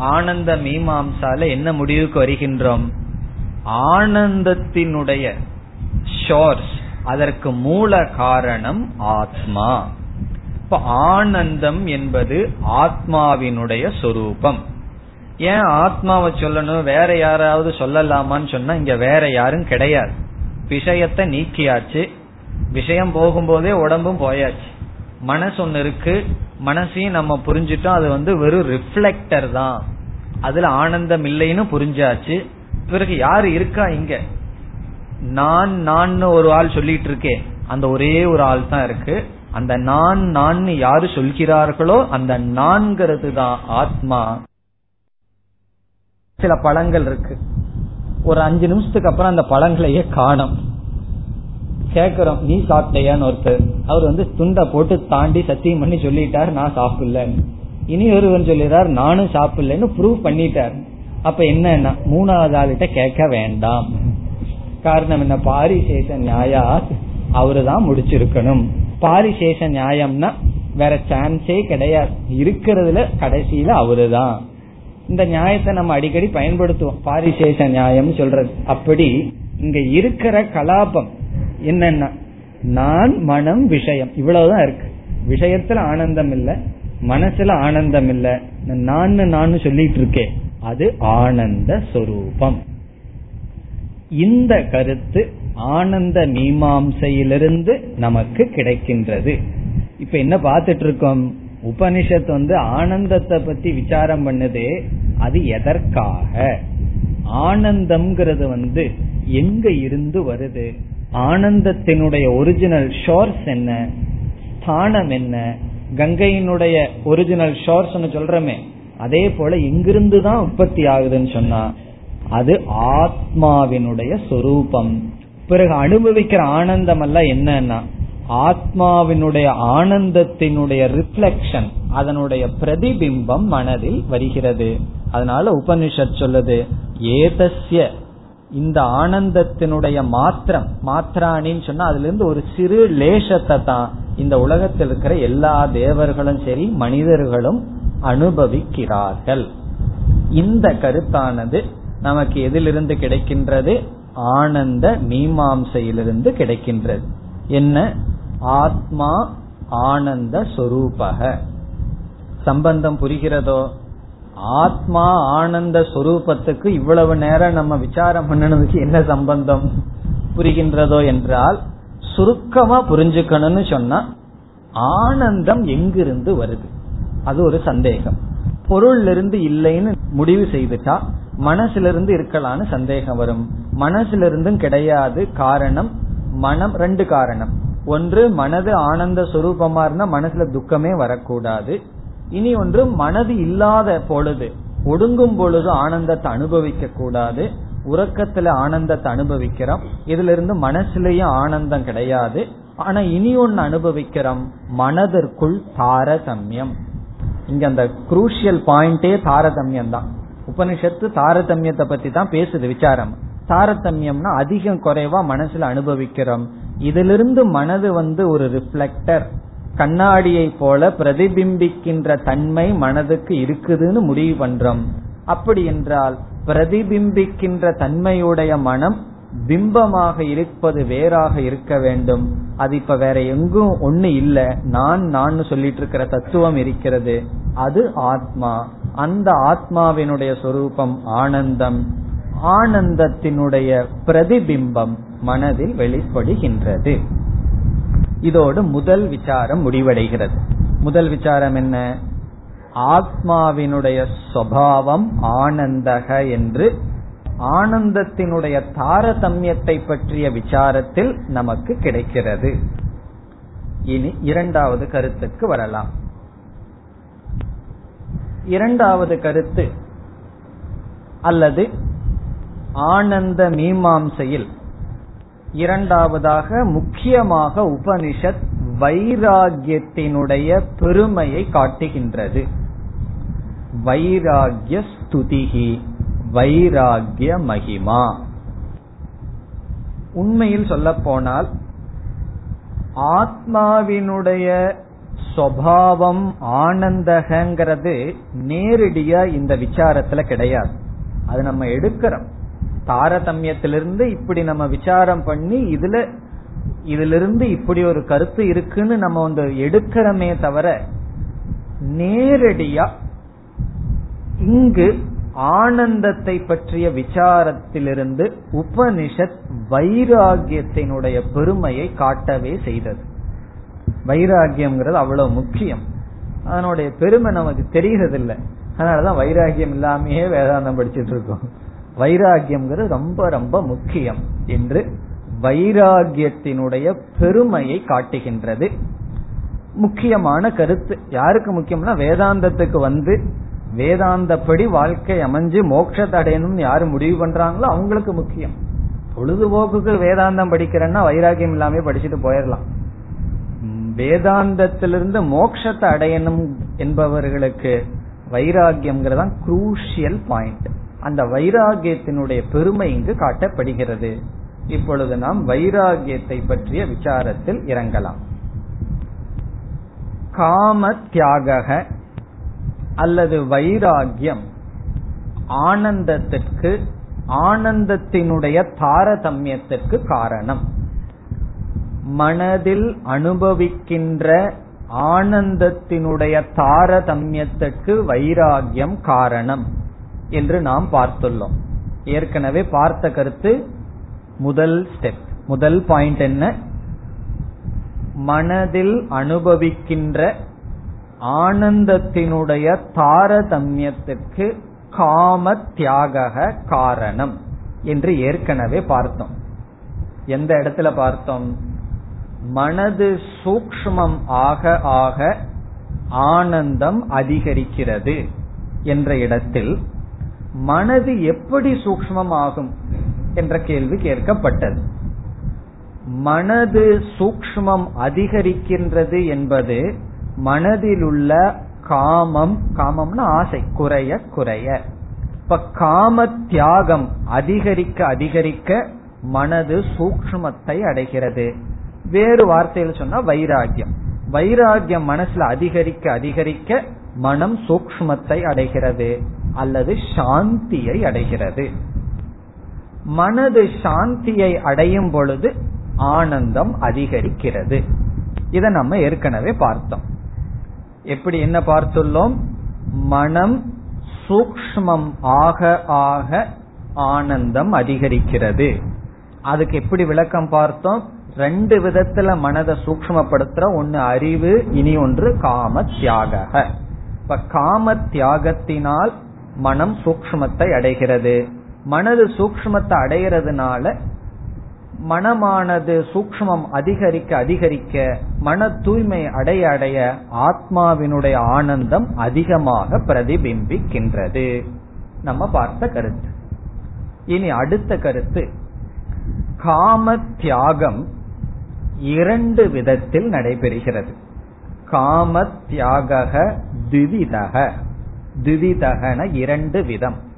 ஆனந்த மீமாம்சால என்ன முடிவுக்கு வருகின்றோம்? ஆனந்தத்தினுடைய ஷோர்ஸ் அதற்கு மூல காரணம் ஆத்மா. இப்ப ஆனந்தம் என்பது ஆத்மாவினுடைய சொரூபம். ஏன் ஆத்மாவை சொல்லணும்? வேற யாராவது சொல்லலாமான்னு சொன்னா இங்க வேற யாரும் கிடையாது. விஷயத்தை நீக்கியாச்சு. விஷயம் போகும்போதே உடம்பும் போயாச்சு. மனசு ஒன்னு இருக்கு. மனசையும் நம்ம புரிஞ்சுட்டோம் அது வந்து வெறும் ரிஃப்ளெக்டர் தான். அதுல ஆனந்தம் இல்லைன்னு புரிஞ்சாச்சு. பிறகு யாரு இருக்கா இங்க? நான் நான் ஒரு ஆள் சொல்லிட்டு இருக்கேன் அந்த ஒரே ஒரு ஆள் தான் இருக்கு. அந்த நான் நான் யாரு சொல்கிறார்களோ அந்த நான்கிறது தான் ஆத்மா. சில பழங்கள் இருக்கு. ஒரு அஞ்சு நிமிஷத்துக்கு அப்புறம் அந்த பழங்களையே காணும். கேக்குறோம் நீ சாப்பிட்டையான்னு ஒருத்தர். அவர் வந்து துண்டை போட்டு தாண்டி சத்தியம் பண்ணி சொல்லிட்டார் நான் சாப்பிடலன்னு. இனி ஒருவன் சொல்லிடுறார் நானும் சாப்பிடலன்னு ப்ரூவ் பண்ணிட்டார். அப்ப என்ன மூணாவது ஆளுகிட்ட கேட்க வேண்டாம். காரணம் என்ன? பாரிசேஷ நியாயா அவரு தான் முடிச்சிருக்கணும். பாரிசேஷ நியாயம்னா வேற சான்ஸே கிடையாது. இருக்கிறதுல கடைசியில அவருதான் இந்த நியாயத்தை நம்ம அடிக்கடி பயன்படுத்துவோம். பாரிசேஷ நியாயம் சொல்றது. அப்படி இங்க இருக்கிற கலாபம் என்னன்னா நான் மனம் விஷயம். இவ்வளவுதான் இருக்கு. விஷயத்துல ஆனந்தம் இல்ல மனசுல ஆனந்தம் இல்ல. நான் நான் சொல்லிட்டு இருக்கேன் அது ஆனந்த சொரூபம். இந்த கருத்து ஆனந்த மீமாம்சையிலிருந்து நமக்கு கிடைக்கின்றது. இப்ப என்ன பார்த்துட்டு இருக்கோம்? உபனிஷத் வந்து ஆனந்தத்தை பத்தி விசாரம் பண்ணுது அது எதற்காக? ஆனந்தம்ங்கிறது வந்து எங்க இருந்து வருது? ஆனந்தத்தினுடைய ஒரிஜினல் ஷோர்ஸ் என்ன? ஸ்தானம் என்ன? கங்கையினுடைய ஒரிஜினல் ஷோர்ஸ் சொல்றமே. அதே போல இங்கிருந்து தான் உற்பத்தி ஆகுதுன்னு சொன்னா அது ஆத்மாவினுடைய சொரூபம். பிறகு அனுபவிக்கிற ஆனந்தம் அல்ல என்னன்னா ஆத்மாவினுடைய ஆனந்தத்தினுடைய ரிஃப்ளெக்ஷன் அதனுடைய பிரதிபிம்பம் மனதில் வருகிறது. அதனால உபனிஷத் சொல்லுது ஏதஸ்ய இந்த ஆனந்தத்தினுடைய மாத்திரம் மாத்திராணின்னு சொன்னா அதுல இருந்து ஒரு சிறு லேசத்தை தான் இந்த உலகத்தில் இருக்கிற எல்லா தேவர்களும் சரி மனிதர்களும் அனுபவிக்கிறார்கள். இந்த கருத்தானது நமக்கு எதிலிருந்து கிடைக்கின்றது? ஆனந்த மீமாம்சையிலிருந்து கிடைக்கின்றது. என்ன? ஆத்மா ஆனந்த சொரூபக. சம்பந்தம் புரிகிறதோ? ஆத்மா ஆனந்த சொரூபத்துக்கு இவ்வளவு நேரம் நம்ம விசாரம் பண்ணனதுக்கு என்ன சம்பந்தம்? புரிகின்றதோ என்றால் சுருக்கமா புரிஞ்சுக்கணும்னு சொன்னா ஆனந்தம் எங்கிருந்து வருது? அது ஒரு சந்தேகம். பொருள் இருந்து இல்லைன்னு முடிவு செய்துட்டா மனசிலிருந்து இருக்கலான்னு சந்தேகம் வரும். மனசிலிருந்தும் கிடையாது காரணம் மனம் ரெண்டு காரணம். ஒன்று மனது ஆனந்த சுரூபமா இருந்தா மனசுல துக்கமே வரக்கூடாது. இனி ஒன்று மனது இல்லாத பொழுது ஒடுங்கும் பொழுது ஆனந்தத்தை அனுபவிக்க கூடாது. உறக்கத்துல ஆனந்தத்தை அனுபவிக்கிறோம். இதுல இருந்து மனசுலயும் ஆனந்தம் கிடையாது. ஆனா இனி ஒன்னு அனுபவிக்கிறோம். மனதிற்குள் தாரதமியம். இங்க அந்த குரூஷியல் பாயிண்டே தாரதமியம் தான். உபனிஷத்து தாரதமியத்தை பத்தி தான் பேசுது விசாரம். தாரதமியம்னா அதிகம் குறைவா மனசுல அனுபவிக்கிறோம். இதிலிருந்து மனது வந்து ஒரு ரிஃப்ளெக்டர் கண்ணாடியை போல பிரதிபிம்பிக்கின்ற தன்மை மனதுக்கு இருக்குதுன்னு முடிவு பண்றோம். அப்படி என்றால் பிரதிபிம்பிக்கின்ற தன்மையுடைய மனம் பிம்பமாக இருப்பது வேறாக இருக்க வேண்டும். அது இப்ப வேற எங்கும் ஒண்ணு இல்ல. நான் நான் சொல்லிட்டு இருக்கிற தத்துவம் இருக்கிறது. அது ஆத்மா. அந்த ஆத்மாவினுடைய சொரூபம் ஆனந்தம். ஆனந்தத்தினுடைய பிரதிபிம்பம் மனதில் வெளிப்படுகின்றது. இதோடு முதல் விசாரம் முடிவடைகிறது. முதல் விசாரம் என்ன? ஆத்மாவினுடைய சுவாவம் ஆனந்தக என்று ஆனந்தத்தினுடைய தாரதமியத்தை பற்றிய விசாரத்தில் நமக்கு கிடைக்கிறது. இனி இரண்டாவது கருத்துக்கு வரலாம். இரண்டாவது கருத்து அல்லது ஆனந்த மீமாம்சையில் இரண்டாவதாக முக்கியமாக உபனிஷத் வைராகியத்தினுடைய பெருமையை காட்டுகின்றது. வைராகிய ஸ்துதிகி வைராகிய மகிமா. உண்மையில் சொல்ல போனால் ஆத்மாவினுடைய சுவாவம் ஆனந்தகங்கிறது நேரடியா இந்த விசாரத்துல கிடையாது. அது நம்ம எடுக்கிறோம். தாரதமியத்திலிருந்து இப்படி நம்ம விசாரம் பண்ணி இதுல இதுல இருந்து இப்படி ஒரு கருத்து இருக்குன்னு நம்ம வந்து எடுக்கிறோமே தவிர நேரடியா இங்கு ஆனந்தத்தை பற்றிய விசாரத்திலிருந்து உபனிஷத் வைராகியத்தினுடைய பெருமையை காட்டவே செய்தது. வைராகியம்ங்கிறது அவ்வளவு முக்கியம். அதனுடைய பெருமை நமக்கு தெரிகிறதில்லை. அதனாலதான் வைராகியம் இல்லாமையே வேதாந்தம் படிச்சுட்டு இருக்கோம். வைராகியம்ங்கிறது ரொம்ப ரொம்ப முக்கியம் என்று வைராகியத்தினுடைய பெருமையை காட்டுகின்றது. முக்கியமான கருத்து. யாருக்கு முக்கியம்னா வேதாந்தத்துக்கு வந்து வேதாந்தப்படி வாழ்க்கை அமைஞ்சு மோட்சத்தை அடையணும்னு யாரு முடிவு பண்றாங்களோ அவங்களுக்கு முக்கியம். பொழுதுபோக்குக்கு வேதாந்தம் படிக்கிறேன்னா வைராகியம் இல்லாம படிச்சுட்டு போயிடலாம். வேதாந்தத்திலிருந்து மோட்சத்தை அடையணும் என்பவர்களுக்கு வைராகியம்ங்கிறதான் குரூஷியல் பாயிண்ட் அந்த வைராகியத்தினுடைய பெருமை இங்கு காட்டப்படுகிறது. இப்பொழுது நாம் வைராகியத்தை பற்றிய விசாரத்தில் இறங்கலாம். காம தியாக அல்லது வைராகியம் ஆனந்தத்திற்கு ஆனந்தத்தினுடைய தாரதமியத்திற்கு காரணம். மனதில் அனுபவிக்கின்ற ஆனந்தத்தினுடைய தாரதமியத்திற்கு வைராகியம் காரணம். என்று நாம் பார்த்துள்ளோம். ஏற்கனவே பார்த்த கருத்து முதல் ஸ்டெப் முதல் பாயிண்ட் என்ன? மனதில் அனுபவிக்கின்ற ஆனந்தத்தினுடைய தாரதமியத்திற்கு காம தியாக காரணம் என்று ஏற்கனவே பார்த்தோம். எந்த இடத்துல பார்த்தோம்? மனது சூக்மம் ஆக ஆக ஆனந்தம் அதிகரிக்கிறது என்ற இடத்தில் மனது எப்படி சூக்மம் ஆகும் என்ற கேள்வி கேட்கப்பட்டது. மனது சூக்மம் அதிகரிக்கின்றது என்பது மனதிலுள்ள காமம் காமம்னா ஆசை குறைய குறைய. இப்ப காம தியாகம் அதிகரிக்க அதிகரிக்க மனது சூக்மத்தை அடைகிறது. வேறு வார்த்தையில் சொன்னா வைராகியம் வைராகியம் மனசுல அதிகரிக்க அதிகரிக்க மனம் சூக்மத்தை அடைகிறது. அல்லது சாந்தியை அடைகிறது. மனது சாந்தியை அடையும் பொழுது ஆனந்தம் அதிகரிக்கிறது. இதை நம்ம ஏற்கனவே பார்த்தோம். எப்படி என்ன பார்த்துள்ளோம்? மனம் சூக்மம் ஆக ஆக ஆனந்தம் அதிகரிக்கிறது. அதுக்கு எப்படி விளக்கம் பார்த்தோம்? ரெண்டு விதத்துல மனதை சூக்மப்படுத்துற ஒன்னு அறிவு இனி ஒன்று காம தியாக இப்ப காம தியாகத்தினால் மனம் சூக்மத்தை அடைகிறது. மனது சூக்மத்தை அடைகிறதுனால மனமானது சூக்மம் அதிகரிக்க அதிகரிக்க மன தூய்மை அடைய அடைய ஆத்மாவினுடைய ஆனந்தம் அதிகமாக பிரதிபிம்பிக்கின்றது. நம்ம பார்த்த கருத்து. இனி அடுத்த கருத்து. காம தியாகம் இரண்டு விதத்தில் நடைபெறுகிறது. காம தியாக திவிதக திவிதகன இரண்டு விதம்.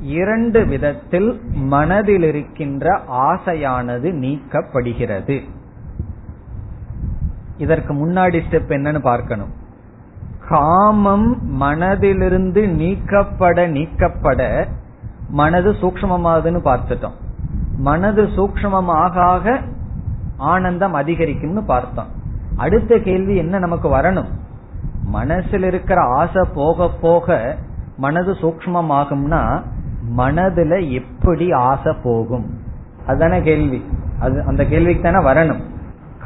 இரண்டு விதத்தில் மனதில் இருக்கின்ற ஆசையானது நீக்கப்படுகிறது. இதற்கு முன்னாடி ஸ்டெப் என்னன்னு பார்க்கணும். காமம் மனதிலிருந்து நீக்கப்பட நீக்கப்பட மனது சூக்மமாகுதுன்னு பார்த்துட்டோம். மனது சூக்மமாக ஆனந்தம் அதிகரிக்கும்னு பார்த்தோம். அடுத்த கேள்வி என்ன நமக்கு வரணும்? மனசில் இருக்கிற ஆசை போக போக மனது சூக்மமாகும்னா மனதுல எப்படி ஆசை போகும்? அதுதானே கேள்வி. அது அந்த கேள்விக்கு தானே வரணும்.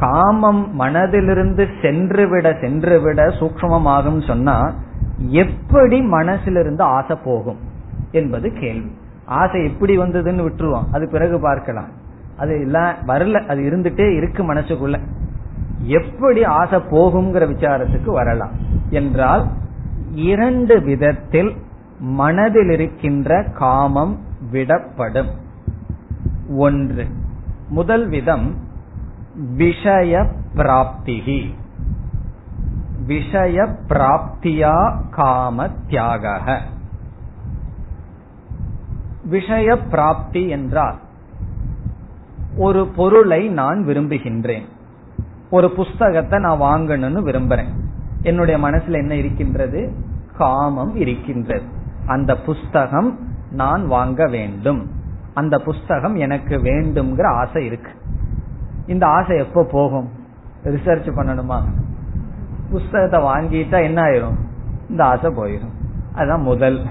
காமம் மனதிலிருந்து சென்று விட சென்று விட சூக்மமாகும் சொன்னா எப்படி மனசிலிருந்து ஆசை போகும் என்பது கேள்வி. ஆசை எப்படி வந்ததுன்னு விட்டுருவோம். அது பிறகு பார்க்கலாம். அது எல்லாம் வரல. அது இருந்துட்டே இருக்கு மனசுக்குள்ள. எப்படி ஆசை போகுங்கிற விசாரத்துக்கு வரலாம். என்றால் இரண்டு விதத்தில் மனதில் இருக்கின்ற காமம் விடப்படும். ஒன்று முதல் விதம் விஷய பிராப்திகி. விஷய பிராப்தியா காம தியாக விஷய பிராப்தி என்றால் ஒரு பொருளை நான் விரும்புகின்றேன். ஒரு புஸ்தகத்தை நான் வாங்கணும்னு விரும்புறேன். என்னுடைய மனசுல என்ன இருக்கின்றது? காமம் இருக்கின்றது. அந்த புஸ்தகம் நான் வாங்க வேண்டும். அந்த புஸ்தகம் எனக்கு வேண்டும்ங்கிற ஆசை இருக்கு. இந்த ஆசை எப்ப போகும்? ரிசர்ச் பண்ணணுமா? புஸ்தகத்தை வாங்கிட்டா என்ன ஆயிரும்? இந்த ஆசை போயிடும் அதுதான் முதல்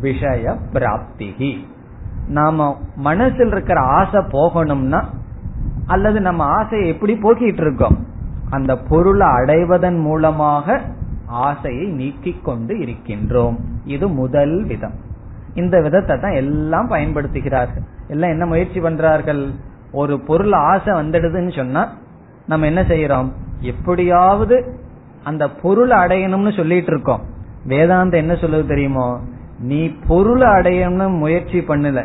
விஷய பிராப்திகி. நாம மனசில் இருக்கிற ஆசை போகணும்னா அல்லது நம்ம ஆசையை எப்படி போக்கிட்டு இருக்கோம் அந்த பொருளை அடைவதன் மூலமாக ஆசையை நீக்கிக் கொண்டு இருக்கின்றோம். இது முதல் விதம். இந்த விதத்தை தான் எல்லாம் பயன்படுத்துகிறார்கள். எல்லாம் என்ன முயற்சி பண்றார்கள்? ஒரு பொருள் ஆசை வந்துடுதுன்னு சொன்னா நம்ம என்ன செய்யறோம்? எப்படியாவது அந்த பொருளை அடையணும்னு சொல்லிட்டு இருக்கோம் வேதாந்தம் என்ன சொல்லுது தெரியுமோ? நீ பொருளை அடையணும்னு முயற்சி பண்ணல.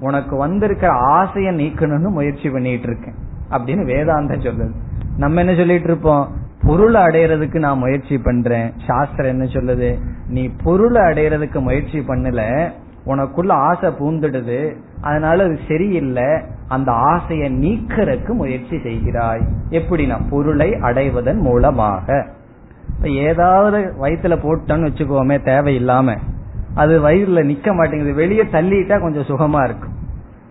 உனக்கு வந்திருக்கிற ஆசையை நீக்கணும்னு முயற்சி பண்ணிட்டு இருக்கேன் அப்படின்னு வேதாந்தம் சொல்லுது. நம்ம என்ன சொல்லிட்டு இருப்போம் பொருளை அடையறதுக்கு நான் முயற்சி பண்றேன். சாஸ்திரம் என்ன சொல்லுது? நீ பொருளை அடையறதுக்கு முயற்சி பண்ணல உனக்குள்ள ஆசை பூந்துடுது அதனால அது சரியில்லை அந்த ஆசையை நீக்கிறதுக்கு முயற்சி செய்கிறாய். எப்படின்னா பொருளை அடைவதன் மூலமாக. ஏதாவது வயிற்றுல போட்டோன்னு வச்சுக்கோமே தேவையில்லாம. அது வயிறுல நிக்க மாட்டேங்குது. வெளியே தள்ளிட்டா கொஞ்சம் சுகமா இருக்கும்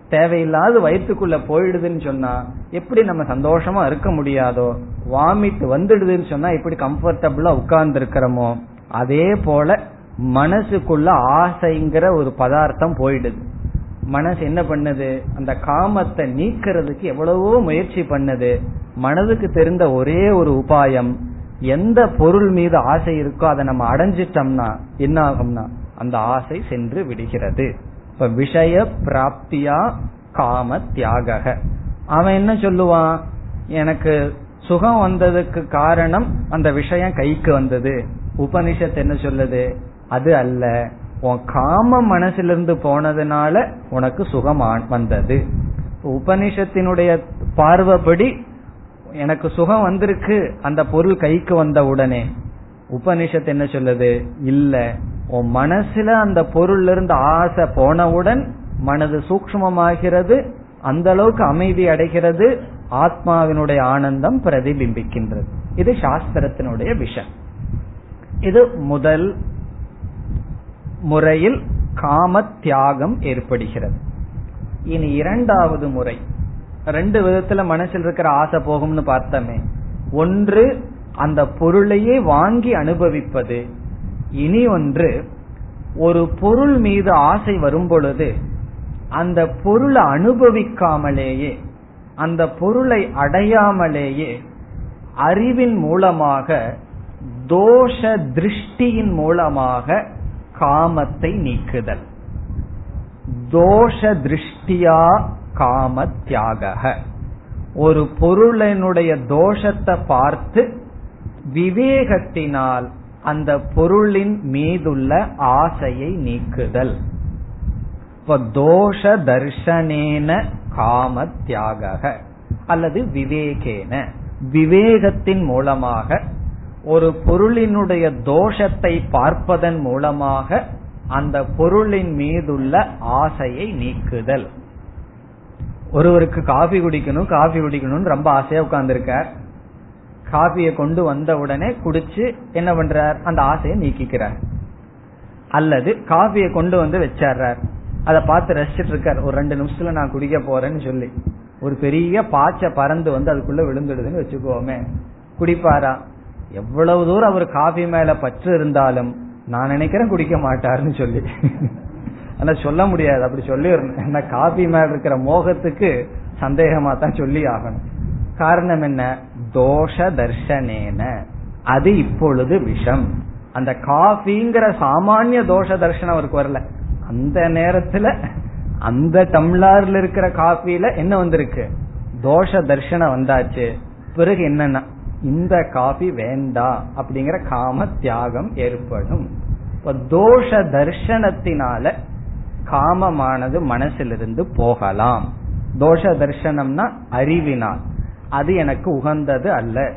தேவையில்லாத வயிற்றுக்குள்ள போயிடுதுன்னு சொன்னா எப்படி நம்ம சந்தோஷமா இருக்க முடியாதோ வாமிட் வந்துடுதுன்னு சொன்னா எப்படி கம்ஃபர்டபுளா உட்கார்ந்து இருக்கிறோமோ அதே போல மனசுக்குள்ள ஆசைங்கிற ஒரு பதார்த்தம் போயிடுது. மனசு என்ன பண்ணுது? அந்த காமத்தை நீக்கிறதுக்கு எவ்வளவோ முயற்சி பண்ணுது. மனதுக்கு தெரிந்த ஒரே ஒரு உபாயம் எந்த பொருள் மீது ஆசை இருக்கோ அதை நம்ம அடைஞ்சிட்டோம்னா என்ன ஆகும்னா அந்த ஆசை சென்று விடுகிறது. இப்ப விஷய பிராப்தியா காம தியாக அவன் என்ன சொல்லுவான்? எனக்கு சுகம் வந்ததுக்கு காரணம் அந்த விஷயம் கைக்கு வந்தது. உபனிஷத் என்ன சொல்லுது? அது அல்ல. உன் காம மனசிலிருந்து போனதுனால உனக்கு சுகம் வந்தது. உபனிஷத்தினுடைய பார்வைப்படி எனக்கு சுகம் வந்திருக்கு. அந்த பொருள் கைக்கு வந்த உடனே உபனிஷத் என்ன சொல்லுது? இல்ல. உன் மனசுல அந்த பொருள்ல இருந்து ஆசை போனவுடன் மனது சூக்மமாகிறது அந்த அளவுக்கு அமைதி அடைகிறது ஆத்மாவினுடைய ஆனந்தம் பிரதிபிம்பிக்கின்றது. இது சாஸ்திரத்தினுடைய விஷயம் இது முதல் முறையில் காம தியாகம் ஏற்படுகிறது. இனி இரண்டாவது முறை. ரெண்டு விதத்துல மனசில் இருக்கிற ஆசை போகும்னு பார்த்தமே. ஒன்று அந்த பொருளையே வாங்கி அனுபவிப்பது. இனி ஒன்று ஒரு பொருள் மீது ஆசை வரும் பொழுது அந்த பொருளை அனுபவிக்காமலேயே அந்த பொருளை அடையாமலேயே அறிவின் மூலமாக தோஷ திருஷ்டியின் மூலமாக காமத்தை நீக்குதல். தோஷ திருஷ்டியா காம தியாக ஒரு பொருளினுடைய தோஷத்தை பார்த்து விவேகத்தினால் அந்த பொருளின் மீதுள்ள ஆசையை நீக்குதல். தோஷ தர்ஷனேன காம தியாக அல்லது விவேகேன. விவேகத்தின் மூலமாக ஒரு பொருளினுடைய தோஷத்தை பார்ப்பதன் மூலமாக அந்த பொருளின் மீதுள்ள ஆசையை நீக்குதல். ஒருவருக்கு காஃபி குடிக்கணும் காஃபி குடிக்கணும்னு ரொம்ப ஆசையா உட்கார்ந்துருக்கார். காஃபியை கொண்டு வந்த உடனே குடிச்சு என்ன பண்றார்? அந்த ஆசையை நீக்கிக்கிறார். அல்லது காஃபியை கொண்டு வந்து வச்சார் அதை பார்த்து ரசிச்சிட்டு இருக்கார். ஒரு ரெண்டு நிமிஷத்துல நான் குடிக்க போறேன்னு சொல்லி. ஒரு பெரிய பாச்சை பறந்து வந்து அதுக்குள்ள விழுந்துடுதுன்னு வச்சுக்கோமே. குடிப்பாரா? எவ்வளவு தூரம் அவர் காஃபி மேல பற்று இருந்தாலும் நான் நினைக்கிறேன் குடிக்க மாட்டாருன்னு சொல்லி. ஆனா சொல்ல முடியாது. அப்படி சொல்லி என்ன காஃபி மேல இருக்கிற மோகத்துக்கு சந்தேகமா தான் சொல்லி ஆகணும். காரணம் என்ன? தோஷ தர்ஷனேன அது இப்பொழுது விஷம். அந்த காஃபிங்கிற சாமானிய தோஷ தர்ஷனம் அவருக்கு வரல. அந்த நேரத்துல அந்த டம்ளார்ல இருக்கிற காஃபில என்ன வந்திருக்கு? தோஷ தர்ஷனம் வந்தாச்சு. பிறகு என்னன்னா இந்த காஃபி வேண்டாம் அப்படிங்கிற காம தியாகம் ஏற்படும். இப்ப தோஷ தர்ஷனத்தினால காமமானது மனசிலிருந்து போகலாம். தோஷ தர்ஷனம்னா அறிவினால். அது எனக்கு உகந்தது அல்ல.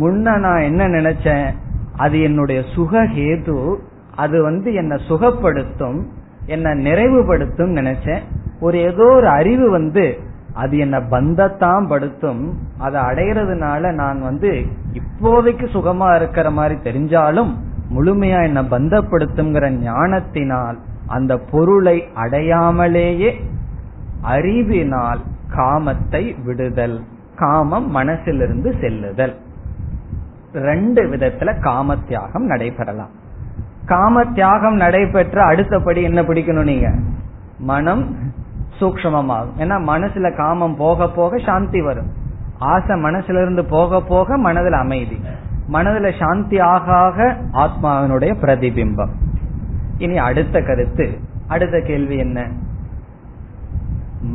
முன்ன நான் என்ன நினைச்சேன்? அது என்னுடைய சுகஹேது அது வந்து என்னை சுகப்படுத்தும் என்னை நிறைவுபடுத்தும் நினைச்சேன். ஒரு ஏதோ ஒரு அறிவு வந்து அது என்ன பந்தத்தான் படுத்தும். அதை அடைகிறதுனால நான் வந்து இப்போதைக்கு சுகமா இருக்கிற மாதிரி தெரிஞ்சாலும் முழுமையா என்ன பந்தப்படுத்துங்கிற ஞானத்தினால் அந்த பொருளை அடையாமலேயே அறிவினால் காமத்தை விடுதல். காமம் மனசிலிருந்து செல்லுதல். ரெண்டு விதத்துல காம தியாகம் நடைபெறலாம். காம தியாகம் நடைபெற்ற அடுத்தபடி என்ன பிடிக்கணும் நீங்க? மனம் சூக்மமாகும் ஏன்னா மனசுல காமம் போக போக சாந்தி வரும். ஆசை மனசுல இருந்து போக போக மனதில் அமைதி. மனதில் சாந்தி ஆக ஆக ஆத்மாவினுடைய பிரதிபிம்பம். இனி அடுத்த கருத்து அடுத்த கேள்வி என்ன?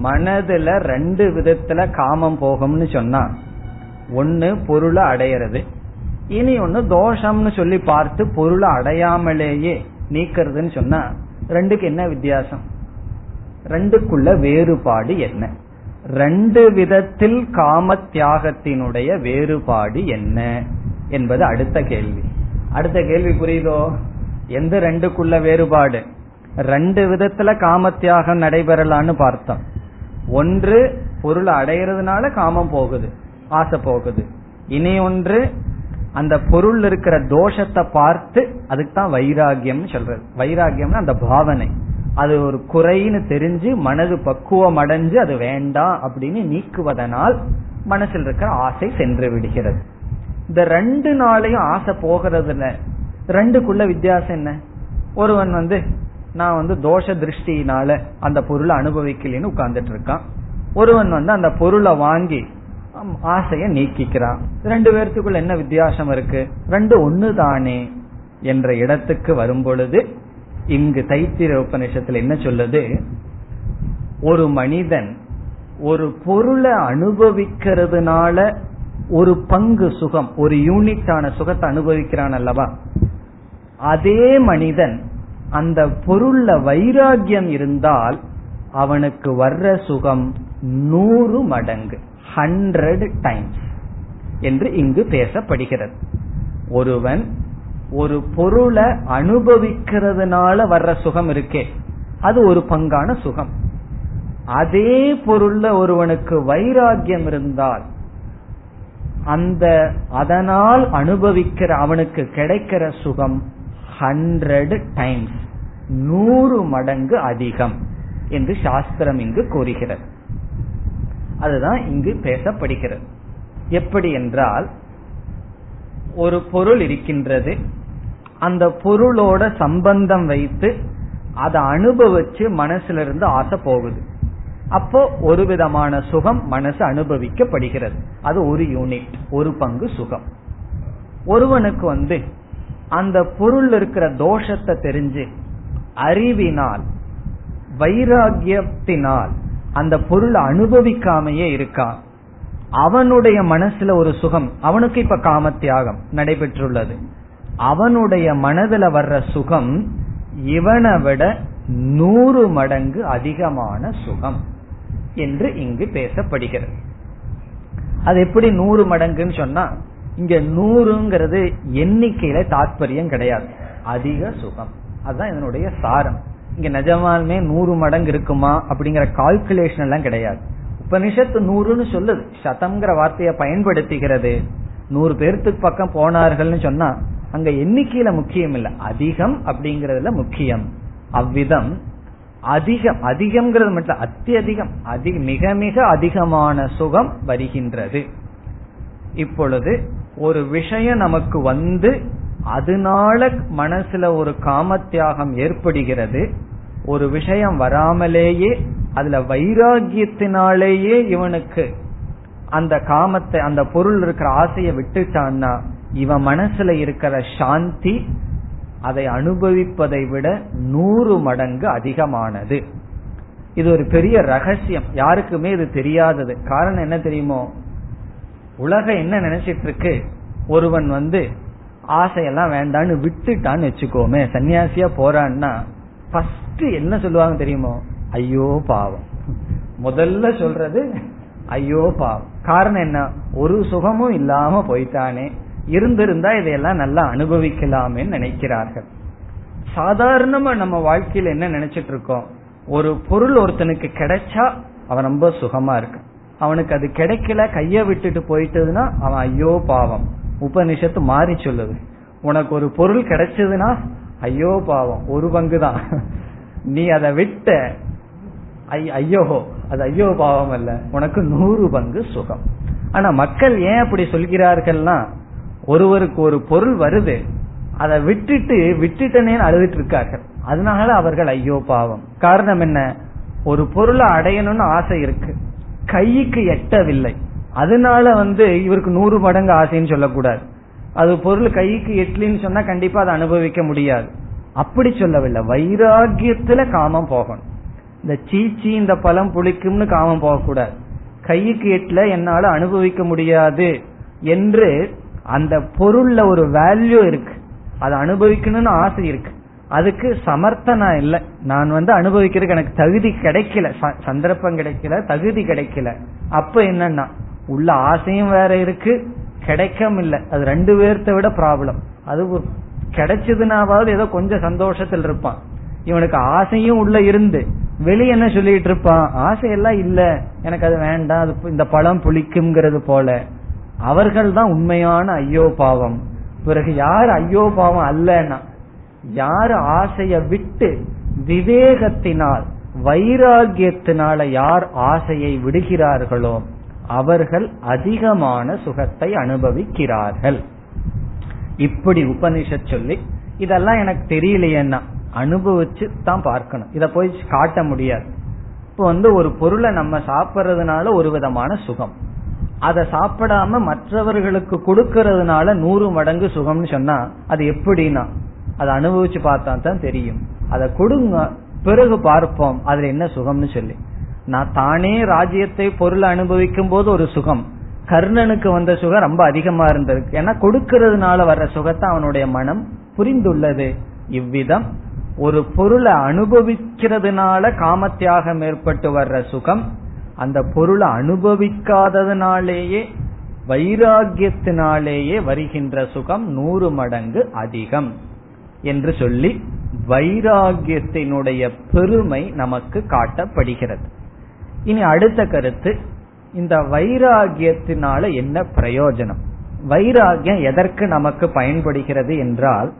மனதுல ரெண்டு விதத்துல காமம் போகும்னு சொன்னா ஒன்னு பொருளை அடையிறது இனி ஒன்னு தோஷம்னு சொல்லி பார்த்து பொருளை அடையாமலேயே நீக்கிறதுன்னு சொன்னா ரெண்டுக்கு என்ன வித்தியாசம்? ரெண்டுக்குள்ள வேறுபாடு என்ன? ரெண்டு விதத்தில் காம தியாகத்தினுடைய வேறுபாடு என்ன? என்பது அடுத்த கேள்வி. அடுத்த கேள்வி புரியுதோ? எந்த ரெண்டுக்குள்ள வேறுபாடு? ரெண்டு விதத்துல காம தியாகம் நடைபெறலான்னு பார்த்தோம். ஒன்று பொருளை அடையிறதுனால காமம் போகுது ஆசை போகுது. இனி ஒன்று அந்த பொருள் இருக்கிற தோஷத்தை பார்த்து அதுக்கு தான் வைராகியம் சொல்றது. வைராகியம்னா அந்த பாவனை. அது ஒரு குறைன்னு தெரிஞ்சு மனது பக்குவம் அடைஞ்சு அது வேண்டாம் அப்படின்னு நீக்குவதனால் மனசில் இருக்கிற ஆசை சென்று விடுகிறது. இந்த ரெண்டு நாளையும் ஆசை போகிறதுல ரெண்டுக்குள்ள வித்தியாசம் என்ன? ஒருவன் வந்து நான் வந்து தோஷ திருஷ்டியினால அந்த பொருளை அனுபவிக்கலன்னு உட்கார்ந்துட்டு இருக்கான் ஒருவன் வந்து அந்த பொருளை வாங்கி ஆசைய நீக்கிக்கிறான். ரெண்டு பேர்த்துக்குள்ள என்ன வித்தியாசம் இருக்கு? ரெண்டு ஒன்னு தானே என்ற இடத்துக்கு வரும் பொழுது இங்கு தைத்திர உபநிஷத்துல என்ன சொல்லுது? ஒரு மனிதன் ஒரு பொருளை அனுபவிக்கிறதுனால ஒரு பங்கு சுகம் ஒரு யூனிட்டான சுகத்தை அனுபவிக்கிறான் அல்லவா? அதே மனிதன் அந்த பொருள்ல வைராகியம் இருந்தால் அவனுக்கு வர்ற சுகம் நூறு மடங்கு ஹண்ட்ரட் டைம்ஸ் என்று இங்கு பேசப்படுகிறது. ஒருவன் ஒரு பொருளை அனுபவிக்கிறதுனால வர்ற சுகம் இருக்கே அது ஒரு பங்கான சுகம். அதே பொருள்ல ஒருவனுக்கு வைராகியம் இருந்தால் அந்த அதனால் அனுபவிக்கிற அவனுக்கு கிடைக்கிற சுகம் ஹண்ட்ரட் டைம்ஸ் நூறு மடங்கு அதிகம் என்று சாஸ்திரம் இங்கு கூறுகிறது. அதுதான் இங்கு பேசப்படுகிறது. எப்படி என்றால் ஒரு பொருள் இருக்கின்றது. அந்த பொருளோட சம்பந்தம் வைத்து அதை அனுபவிச்சு மனசுல இருந்து ஆசை போகுது. அப்போ ஒரு விதமான சுகம் மனசு அனுபவிக்கப்படுகிறது. அது ஒரு யூனிட் ஒரு பங்கு சுகம். ஒருவனுக்கு வந்து அந்த பொருள் இருக்கிற தோஷத்தை தெரிஞ்சு அறிவினால் வைராகியத்தினால் அந்த பொருள் அனுபவிக்காமையே இருக்கான் அவனுடைய மனசுல ஒரு சுகம் அவனுக்கு இப்ப காமத்தியாகம் நடைபெற்றுள்ளது. அவனுடைய மனதுல வர்ற சுகம் இவனை விட நூறு மடங்கு அதிகமான சுகம் என்று இங்கு பேசப்படுகிறது. அது எப்படி நூறு மடங்குன்னு சொன்னா இங்க நூறுங்கிறது எண்ணிக்கையில தாற்பயம் கிடையாது. அதிக சுகம். அதுதான் இதனுடைய சாரம். இங்க நிஜமாலுமே நூறு மடங்கு இருக்குமா அப்படிங்கிற கால்குலேஷன் எல்லாம் கிடையாது. உபனிஷத்து நூறுன்னு சொல்லுது. சதம்ங்கிற வார்த்தையை பயன்படுத்துகிறது. நூறு பேர்த்துக்கு பக்கம் போனார்கள்னு சொன்னா அங்க எண்ணிக்கையில முக்கியம் இல்ல. அதிகம் அப்படிங்கறதுல முக்கியம். அவ்விதம் அதிகம். அதிகம்ங்கிறது மட்டும் அத்தியதிகம். அதிக மிக மிக அதிகமான சுகம் வருகின்றது. இப்பொழுது ஒரு விஷயம் நமக்கு வந்து அதனால மனசுல ஒரு காமத்தியாகம் ஏற்படுகிறது. ஒரு விஷயம் வராமலேயே அதுல வைராகியத்தினாலேயே இவனுக்கு அந்த காமத்தை அந்த பொருள் இருக்கிற ஆசையை விட்டுட்டான்னா இவன் மனசுல இருக்கிற சாந்தி அதை அனுபவிப்பதை விட நூறு மடங்கு அதிகமானது. இது ஒரு பெரிய ரகசியம். யாருக்குமே இது தெரியாதது. காரணம் என்ன தெரியுமோ? உலகம் என்ன நினைச்சிட்டு இருக்கு ஒருவன் வந்து ஆசையெல்லாம் வேண்டான்னு விட்டுட்டான்னு வச்சுக்கோமே சன்னியாசியா போறான்னா ஃபர்ஸ்ட் என்ன சொல்லுவாங்க தெரியுமோ? ஐயோ பாவம். முதல்ல சொல்றது ஐயோ பாவம். காரணம் என்ன? ஒரு சுகமும் இல்லாம போயிட்டானே. இருந்திருந்தா இதையெல்லாம் நல்லா அனுபவிக்கலாமே நினைக்கிறார்கள். சாதாரணமா நம்ம வாழ்க்கையில என்ன நினைச்சிட்டு இருக்கோம் ஒரு பொருள் ஒருத்தனுக்கு கிடைச்சா அவன் ரொம்ப சுகமா இருக்கும் அவனுக்கு அது கிடைக்கல கைய விட்டுட்டு போயிட்டதுன்னா அவன் ஐயோ பாவம். உபனிஷத்து மாறி சொல்லுது. உனக்கு ஒரு பொருள் கிடைச்சதுன்னா ஐயோ பாவம். ஒரு பங்கு தான் நீ அதை விட்ட ஐயோ அது ஐயோ பாவம் அல்ல. உனக்கு நூறு பங்கு சுகம். ஆனா மக்கள் ஏன் அப்படி சொல்கிறார்கள்னா ஒருவருக்கு ஒரு பொருள் வருது அதை விட்டுட்டு விட்டுட்டனேன்னு அழுதுட்டு இருக்கார்கள். அதனால அவர்கள் ஐயோ பாவம். காரணம் என்ன? ஒரு பொருளை அடையணும்னு ஆசை இருக்கு. கைக்கு எட்டவில்லை. அதனால வந்து இவருக்கு நூறு மடங்கு ஆசைன்னு சொல்லக்கூடாது. அது பொருள் கைக்கு எட்டலின்னு சொன்னா கண்டிப்பா அதை அனுபவிக்க முடியாது. அப்படி சொல்லவில்லை. வைராகியத்துல காமம் போகணும். இந்த சீச்சி இந்த பழம் புளிக்கும்னு காமம் போகக்கூடாது. கைக்கு எட்டுல என்னால அனுபவிக்க முடியாது என்று அந்த பொருள்ல ஒரு வேல்யூ இருக்கு. அதை அனுபவிக்கணும்னு ஆசை இருக்கு. அதுக்கு சமர்த்தனா இல்ல. நான் வந்து அனுபவிக்கிறதுக்கு எனக்கு தகுதி கிடைக்கல. சந்தர்ப்பம் கிடைக்கல தகுதி கிடைக்கல. அப்ப என்னன்னா உள்ள ஆசையும் வேற இருக்கு கிடைக்கம் இல்ல. அது ரெண்டு பேர்த்த விட ப்ராப்ளம் அது கிடைச்சதுனாவது ஏதோ கொஞ்சம் சந்தோஷத்தில் இருப்பான். இவனுக்கு ஆசையும் உள்ள இருந்து வெளியே என்ன சொல்லிட்டு இருப்பான்? ஆசையெல்லாம் இல்ல. எனக்கு அது வேண்டாம். அது இந்த பழம் புளிக்குங்கிறது போல. அவர்கள் தான் உண்மையான ஐயோ பாவம். பிறகு யார் ஐயோ பாவம் அல்லன்னா யார் ஆசைய விட்டு விவேகத்தினால் வைராகியத்தினால யார் ஆசையை விடுகிறார்களோ அவர்கள் அதிகமான சுகத்தை அனுபவிக்கிறார்கள். இப்படி உபனிஷத் சொல்லி இதெல்லாம் எனக்கு தெரியலையேன்னா அனுபவிச்சு தான் பார்க்கணும். இத போய் காட்ட முடியாது. இப்போ வந்து ஒரு பொருளை நம்ம சாப்பிட்றதுனால ஒரு விதமான சுகம். அதை சாப்பிடாம மற்றவர்களுக்கு கொடுக்கறதுனால நூறு மடங்கு சுகம்னு சொன்னா அது எப்படின்னா அதை அனுபவிச்சு பார்த்தா தான் தெரியும். அதை கொடுங்க பிறகு பார்ப்போம். அதுல என்ன சுகம்னு சொல்லி. நான் தானே ராஜ்யத்தை பொருள் அனுபவிக்கும் போது ஒரு சுகம். கர்ணனுக்கு வந்த சுகம் ரொம்ப அதிகமா இருந்திருக்கு. ஏன்னா கொடுக்கறதுனால வர்ற சுகத்தை அவனுடைய மனம் புரிந்துள்ளது. இவ்விதம் ஒரு பொருளை அனுபவிக்கிறதுனால காமத்தியாகம் ஏற்பட்டு வர்ற சுகம் அந்த பொருளை அனுபவிக்காததுனாலேயே வைராகியத்தினாலேயே வருகின்ற சுகம் நூறு மடங்கு அதிகம். என்று சொல்லி வைராகியத்தினுடைய பெருமை நமக்கு காட்டப்படுகிறது. இனி அடுத்த கருத்து இந்த வைராகியத்தினால என்ன பிரயோஜனம்? வைராகியம் எதற்கு நமக்கு பயன்படுகிறது என்றால்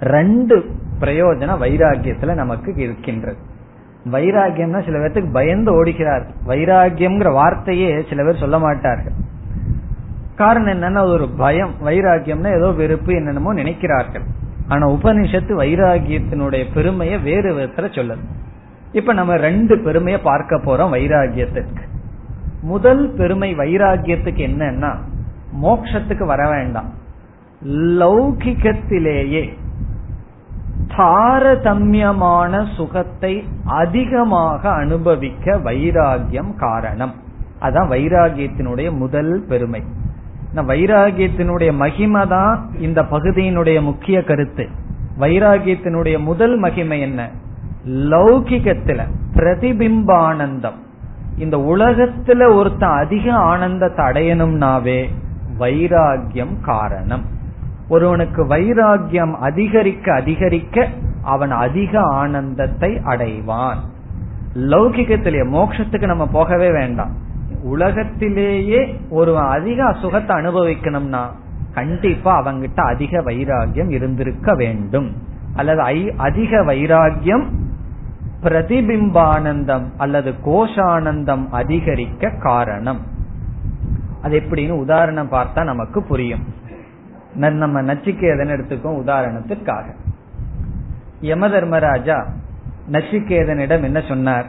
ரெண்டு பிரயோஜனம் வைராகியத்துல நமக்கு இருக்கின்றது. வைராகியம்னா சில பேர்த்துக்கு பயந்து ஓடுகிறார் வைராகியம்ங்கிற வார்த்தையே சில பேர் சொல்ல மாட்டார்கள். காரணம் என்னன்னா ஒரு பயம். வைராகியம்னா ஏதோ வெறுப்பு என்னென்னமோ நினைக்கிறார்கள். ஆனா உபனிஷத்து வைராகியத்தினுடைய பெருமையை வேறு விதத்துல சொல்லுது இப்ப நம்ம ரெண்டு பெருமையை பார்க்க போறோம் வைராகியத்திற்கு. முதல் பெருமை வைராகியத்துக்கு என்னன்னா மோக்ஷத்துக்கு வர வேண்டாம். லௌகிகத்திலேயே தாரதமியமான சுகத்தை அதிகமாக அனுபவிக்க வைராகியம் காரணம். அதான் வைராகியத்தினுடைய முதல் பெருமை. வைராகியத்தினுடைய மகிமை தான் இந்த பகுதியினுடைய முக்கிய கருத்து. வைராகியத்தினுடைய முதல் மகிமை என்ன? லௌகிகத்துல பிரதிபிம்பானந்தம். இந்த உலகத்துல ஒருத்தன் அதிக ஆனந்தத்தை அடையணும்னாவே வைராகியம் காரணம். ஒருவனுக்கு வைராகியம் அதிகரிக்க அதிகரிக்க அவன் அதிக ஆனந்தத்தை அடைவான். லௌகிகத்திலேயே மோட்சத்துக்கு நம்ம போகவே வேண்டாம். உலகத்திலேயே ஒருவன் அதிக சுகத்தை அனுபவிக்கணும்னா கண்டிப்பா அவங்கிட்ட அதிக வைராகியம் இருந்திருக்க வேண்டும். அல்லது அதிக வைராகியம் பிரதிபிம்பானந்தம் அல்லது கோஷானந்தம் அதிகரிக்க காரணம். அது எப்படின்னு உதாரணம் பார்த்தா நமக்கு புரியும். நம்ம நச்சிக்கேதன் எடுத்துக்கோம் உதாரணத்திற்காக. யம தர்மராஜா நச்சிகேதனிடம் என்ன சொன்னார்?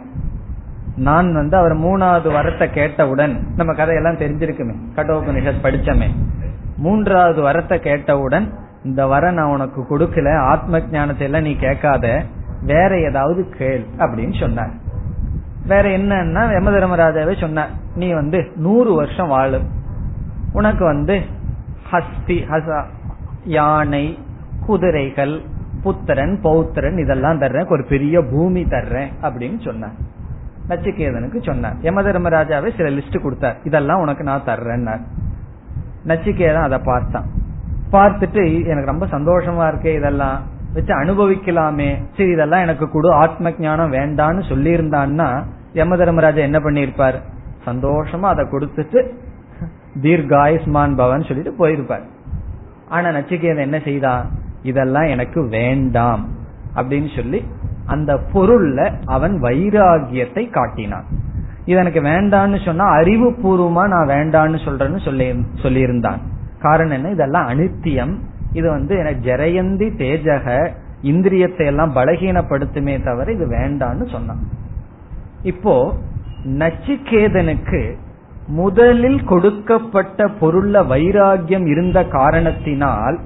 நான் வந்து அவர் மூணாவது வரத்தை கேட்டவுடன் நம்ம கதையெல்லாம் தெரிஞ்சிருக்குமே. கடோபனிஷத் படிச்சமே. மூன்றாவது வரத்தை கேட்டவுடன் இந்த வர நான் உனக்கு கொடுக்கல ஆத்ம ஜானத்தை எல்லாம் நீ கேட்காத வேற ஏதாவது கேள் அப்படின்னு சொன்னார். வேற என்னன்னா யம தர்மராஜாவே சொன்ன நீ வந்து நூறு வருஷம் வாழும் உனக்கு வந்து ஹஸ்தி ஹசா யானை குதிரைகள் புத்திரன் பௌத்திரன் இதெல்லாம் தர்றேன் ஒரு பெரிய பூமி தர்றேன் அப்படின்னு சொன்னார். நச்சிகேதனுக்கு சொன்னார். யம தர்மராஜாவே சில லிஸ்ட் கொடுத்தார். இதெல்லாம் உனக்கு நான் தர்றேன்னார். நச்சிகேதன் அதை பார்த்தான். பார்த்துட்டு எனக்கு ரொம்ப சந்தோஷமா இருக்கே இதெல்லாம். வச்சு அனுபவிக்கலாமே. சரி இதெல்லாம் எனக்கு கொடு. ஆத்ம ஞானம் வேண்டான்னு சொல்லியிருந்தான்னா யம தர்மராஜா என்ன பண்ணிருப்பார் சந்தோஷமா அதை கொடுத்துட்டு தீர்காயுஸ்மான் பவன் சொல்லிட்டு போயிருப்பார். ஆனா நச்சிகேதன் என்ன செய்தா? இதெல்லாம் எனக்கு வேண்டாம் அப்படின்னு சொல்லி அந்த பொருள்ல அவன் வைராகியத்தை காட்டினான். இது எனக்கு வேண்டான்னு சொன்னா அறிவு பூர்வமா நான் வேண்டான்னு சொல்றேன்னு சொல்லி சொல்லியிருந்தான். காரணம் என்ன? இதெல்லாம் அனித்தியம். இது வந்து எனக்கு ஜெரயந்தி தேஜக இந்திரியத்தை எல்லாம் பலகீனப்படுத்துமே தவிர இது வேண்டான்னு சொன்னான். இப்போ நச்சிகேதனுக்கு முதலில் கொடுக்கப்பட்ட பொருள்ல வைராகியம் இருந்த காரணத்தினால்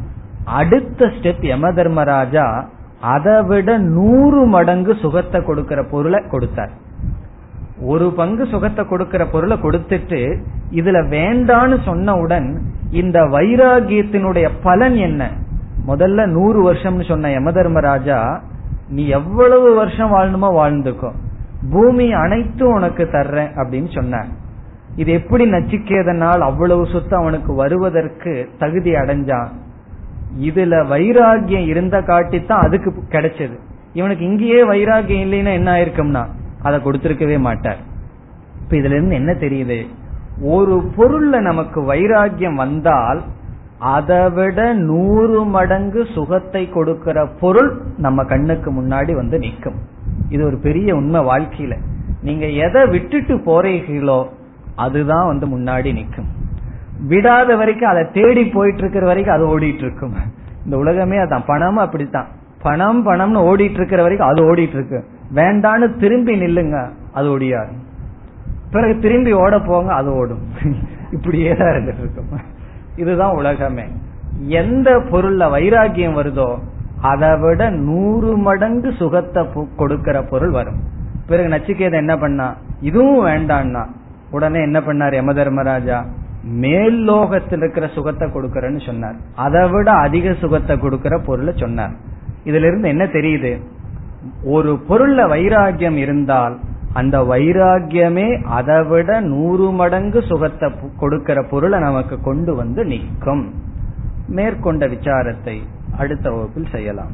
அடுத்த ஸ்டெப் யம தர்மராஜா அதை விட நூறு மடங்கு சுகத்தை கொடுக்கிற பொருளை கொடுத்தார். ஒரு பங்கு சுகத்தை கொடுக்கிற பொருளை கொடுத்துட்டு இதுல வேண்டான்னு சொன்னவுடன் இந்த வைராகியத்தினுடைய பலன் என்ன? முதல்ல நூறு வருஷம்னு சொன்ன யம தர்மராஜா நீ எவ்வளவு வருஷம் வாழணுமோ வாழ்ந்துக்கோ. பூமி அனைத்தும் உனக்கு தர்றேன் அப்படின்னு சொன்ன இது எப்படி நச்சிக்கேதனால் அவ்வளவு சொத்து அவனுக்கு வருவதற்கு தகுதி அடைஞ்சான்? இதுல வைராகியம் இருந்த காட்டித்தான் அதுக்கு கிடைச்சது. இவனுக்கு இங்கேயே வைராகியம் இல்லைன்னா என்ன ஆயிருக்கும்னா அதை கொடுத்திருக்கவே மாட்டார். இப்ப இதுல இருந்து என்ன தெரியுது? ஒரு பொருள்ல நமக்கு வைராகியம் வந்தால் அதை விட நூறு மடங்கு சுகத்தை கொடுக்கிற பொருள் நம்ம கண்ணுக்கு முன்னாடி வந்து நிற்கும். இது ஒரு பெரிய உண்மை வாழ்க்கையில. நீங்க எதை விட்டுட்டு போறீர்களோ அதுதான் வந்து முன்னாடி நிற்கும். விடாத வரைக்கும் அதை தேடி போயிட்டு இருக்கிற வரைக்கும் அது ஓடிட்டு இருக்கும் இந்த உலகமே அதான். பணமும் அப்படித்தான். பணம் பணம்னு ஓடிட்டு இருக்கிற வரைக்கும் அது ஓடிட்டு இருக்கு வேண்டான்னு திரும்பி நில்லுங்க அது ஓடியாது. பிறகு திரும்பி ஓட போங்க அது ஓடும். இப்படியே தான் இருந்துட்டு இருக்கும் இதுதான் உலகமே. எந்த பொருள்ல வைராகியம் வருதோ அதை விட நூறு மடங்கு சுகத்தை கொடுக்கிற பொருள் வரும். பிறகு நச்சிகேத என்ன பண்ணா? இதுவும் வேண்டான்னா உடனே என்ன பண்ணார் யம தர்மராஜா மேல் லோகத்தில் இருக்கிற சுகத்தை கொடுக்கறன்னு சொன்னார். அதை விட அதிக சுகத்தை கொடுக்கிற பொருளை சொன்னார். இதுல இருந்து என்ன தெரியுது? ஒரு பொருள்ல வைராகியம் இருந்தால் அந்த வைராகியமே அதை விட நூறு மடங்கு சுகத்தை கொடுக்கிற பொருளை நமக்கு கொண்டு வந்து நிற்கும். மேற்கொண்ட விசாரத்தை அடுத்த வகுப்பில் செய்யலாம்.